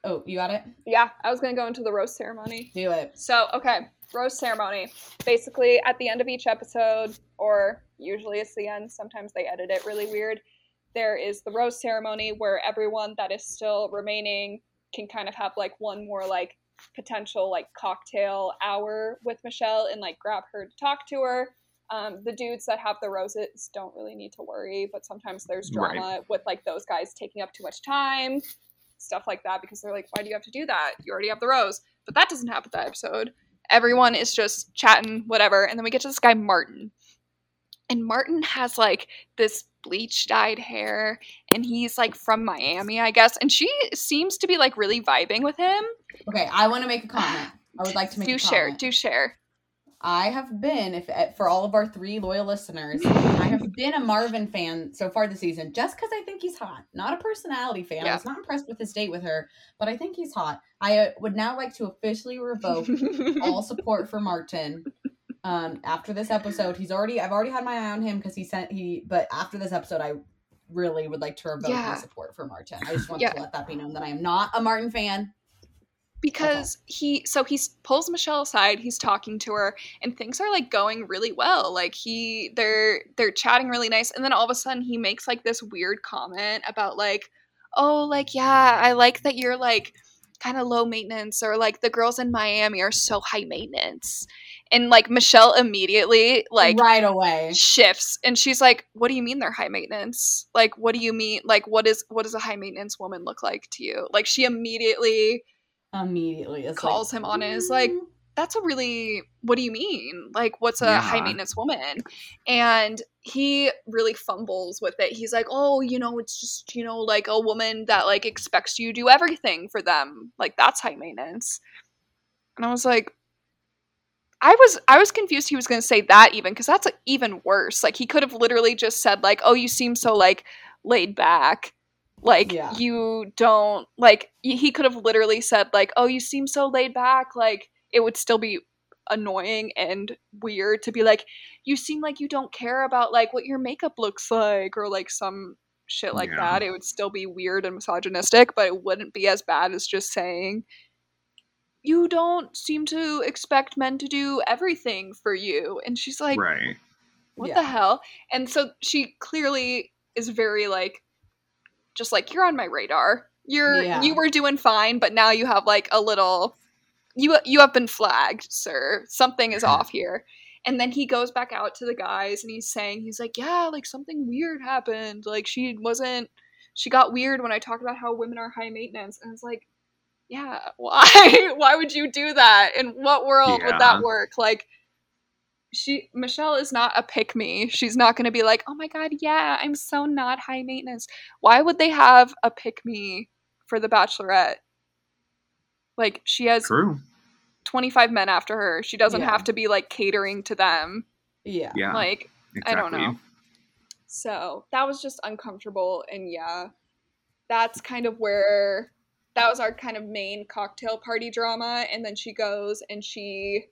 oh, you got it? Yeah, I was gonna go into the rose ceremony. Do it. So, okay, rose ceremony. Basically, at the end of each episode, or usually it's the end, sometimes they edit it really weird. There is the rose ceremony where everyone that is still remaining can kind of have like one more like potential like cocktail hour with Michelle and like grab her to talk to her. Um, the dudes that have the roses don't really need to worry, but sometimes there's Right. drama with like those guys taking up too much time, stuff like that, because they're like, why do you have to do that? You already have the rose. But that doesn't happen that episode. Everyone is just chatting, whatever. And then we get to this guy, Martin. And Martin has like this bleach dyed hair, and he's like from Miami, I guess. And she seems to be like really vibing with him. Okay, I want to make a comment. I would like to make do a share, comment. do share. I have been, if eh, for all of our three loyal listeners, I have been a Marvin fan so far this season, just because I think he's hot. Not a personality fan. I was not impressed with his date with her, but I think he's hot. I uh, would now like to officially revoke all support for Martin. Um, after this episode, he's already I've already had my eye on him because he sent he but after this episode I really would like to revoke Yeah. my support for Martin. I just want Yeah. to let that be known that I am not a Martin fan. Because he so he pulls Michelle aside he's talking to her and things are like going really well. Like he they're they're chatting really nice and then all of a sudden he makes like this weird comment about like oh like yeah I like that you're like kind of low maintenance or like the girls in Miami are so high maintenance. And like Michelle immediately like right away. shifts and she's like what do you mean they're high maintenance? Like what do you mean like what is what does a high maintenance woman look like to you? Like she immediately Immediately. Is calls him on it is like "Mm." that's a really what do you mean? Like what's a Yeah. high maintenance woman? And he really fumbles with it. He's like oh you know it's just you know like a woman that like expects you to do everything for them. Like that's high maintenance. And i was like i was i was confused he was going to say that even because that's like, even worse. Like he could have literally just said like oh you seem so like laid back like Yeah. you don't like he could have literally said like oh you seem so laid back like it would still be annoying and weird to be like you seem like you don't care about like what your makeup looks like or like some shit like Yeah. that it would still be weird and misogynistic but it wouldn't be as bad as just saying you don't seem to expect men to do everything for you and she's like right. what Yeah. the hell? And so she clearly is very like, just like you're on my radar. You're Yeah. you were doing fine, but now you have like a little, you you have been flagged, sir. Something is off here. And then he goes back out to the guys and he's saying he's like, yeah, like something weird happened. Like she wasn't, she got weird when I talked about how women are high maintenance. And it's like, yeah, why? why would you do that? In what world would that work? Like she Michelle is not a pick me. She's not going to be like, "Oh my god, yeah, I'm so not high maintenance." Why would they have a pick me for the bachelorette? Like she has True. 25 men after her. She doesn't Yeah. have to be like catering to them. Yeah. Yeah. Like exactly. I don't know. So that was just uncomfortable. And yeah, that's kind of where that was our kind of main cocktail party drama. And then she goes and she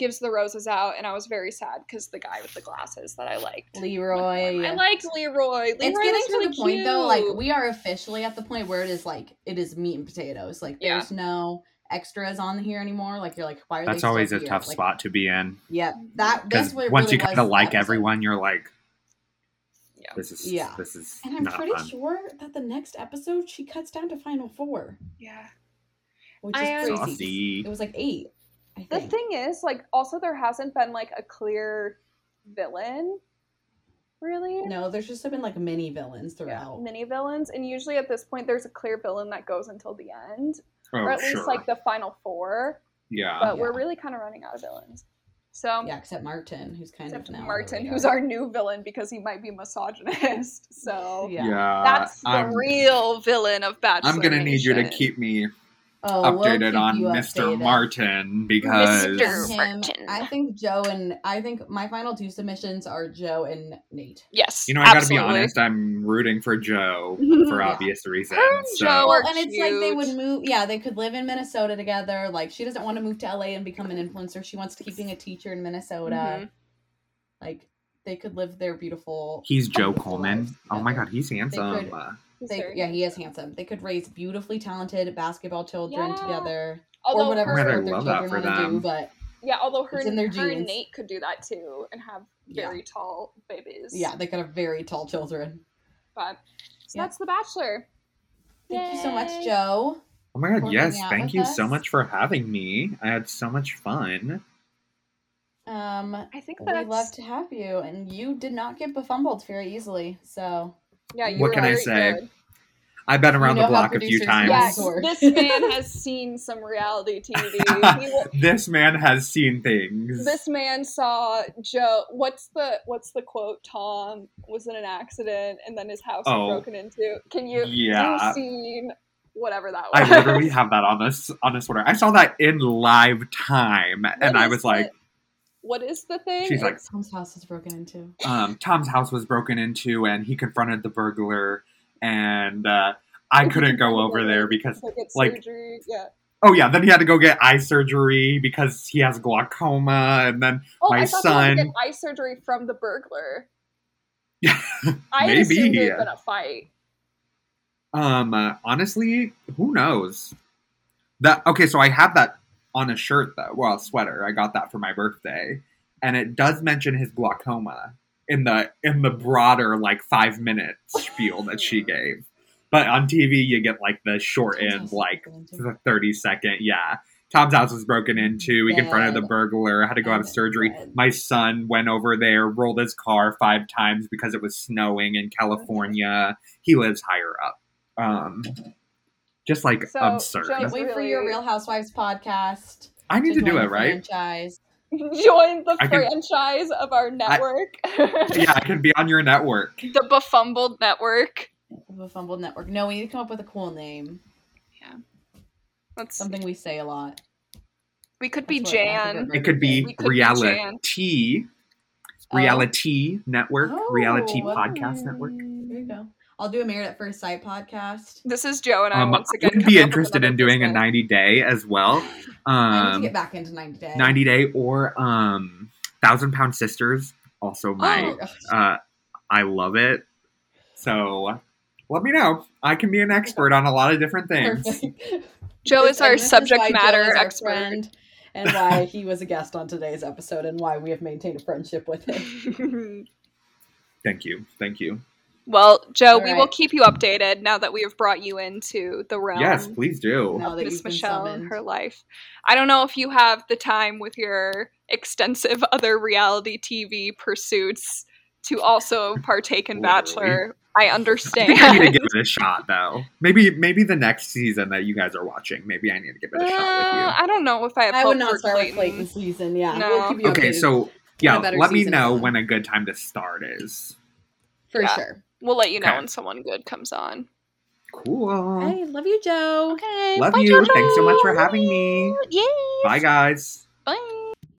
gives the roses out. And I was very sad because the guy with the glasses that I liked. Leroy. I liked Leroy. Leroy it's getting to really the point though, like we are officially at the point where it is like it is meat and potatoes. Like Yeah. there's no extras on here anymore. Like you're like, why are That's always a here? tough Like, spot to be in. Yeah, that Because this what once really you kind of like episode. everyone, you're like, Yeah. this is Yeah. this is And I'm not pretty fun. sure that the next episode she cuts down to final four, yeah. which I is am- crazy. Saucy. It was like eight. I The thing is, like, also there hasn't been like a clear villain, really. No, there's just been like many villains throughout. Many villains, and usually at this point, there's a clear villain that goes until the end, Oh, or at sure. least like the final four. yeah. But we're really kind of running out of villains. So Yeah, except Martin, who's kind except of now Martin, who's our new villain because he might be misogynist. So Yeah. yeah. That's the I'm, Real villain of Bachelor. I'm gonna need you to keep me Oh, we'll updated on you Mr. Martin because Mr. Martin. I think Joe and I think my final two submissions are Joe and Nayte. Yes. you know I absolutely. gotta be honest. I'm rooting for Joe for Yeah. obvious reasons. And so Joe Well, are and it's like they would move. Yeah, they could live in Minnesota together. Like she doesn't want to move to LA and become an influencer. She wants to keep being a teacher in Minnesota. Mhm. Like they could live their beautiful. he's Joe Coleman. lives Oh my god, he's handsome. Could- he's They, yeah, he is handsome. handsome. They could raise beautifully talented basketball children Yeah. together, Although or whatever Man, I their love children want to do. But Yeah, although her, It's in their her and. Nayte could do that too and have Yeah. very tall babies. yeah, they could have very tall children. But so Yeah. that's The Bachelor. Thank you so much, Joe. oh my god, yes, thank with you so much for having me. I had so much fun. Um, I think that we that's love to have you, and you did not get befumbled very easily. So yeah. What can I say? good. I've been around know the block a few times. use Yes, this man has seen some reality TV. Will- This man has seen things. this man saw Joe. What's the what's the quote? Tom was in an accident and then his house Oh. was broken into. Can you? Yeah. You seen whatever that was? I literally have that on this on this order. I saw that in live time, and I was the- like, what is the thing? She's like- Tom's house was broken into. um, Tom's house was broken into, and he confronted the burglar, and uh, I couldn't go over there because, like, like- surgery. Yeah. oh yeah, then he had to go get eye surgery because he has glaucoma, and then Oh, My I thought they had to son- get eye surgery from the burglar. Yeah, I maybe. assumed it had been a fight. um, uh, honestly, who knows? That okay, so I have that on a shirt though, well, a sweater. I got that for my birthday, and it does mention his glaucoma in the in the broader like five minute spiel that she gave. But on TV, you get like the short end, like the thirty second. Yeah, Tom's house was broken into. He confronted the burglar. Had to go out of surgery. My son went over there, rolled his car five times because it was snowing in California. He lives higher up. Um, just like So, absurd. Joe- Can't wait for your Real Housewives podcast. I need to join do it right. Franchise. Join the I can- franchise of our network. Yeah, I can be on your network. The Befumbled Network. The Fumbled Network. No, we need to come up with a cool name. Yeah. That's Something we say a lot. we could be That's what I think Jan. It could be We could be reality, Oh. reality network, reality Oh, podcast network. There you go. I'll do a Married at First Sight podcast. This is Joe and I Um, I once again. would be interested in another doing a 90 day as well. I need to Um, get back into 90 Day. 90 day or um, Thousand Pound Sisters. Also, my Oh, gosh. uh, I love it. So let me know. I can be an expert on a lot of different things. Perfect. Joe is our subject why Joe matter our expert. friend. and why he was a guest on today's episode and why we have maintained a friendship with him. Thank you. Thank you. Well, Joe, All we will keep you updated now that we have brought you into the realm. Yes, please do. Now that Miss Michelle and her life. I don't know if you have the time with your extensive other reality TV pursuits to also partake in Bachelor. I I understand. think I need to give it a shot though. Maybe maybe the next season that you guys are watching, maybe I need to give it a shot Uh, I don't know if I have I would not for start Clayton. with Clayton's season. Yeah, No. we'll keep you. Okay, updated so yeah, let me know when a good time to start is. for Yeah. sure. We'll let you know Okay. when someone good comes on. Cool. Hey, love you, Joe. Okay. Love bye, you. Jojo. Thanks so much for having me. Yes. Bye guys.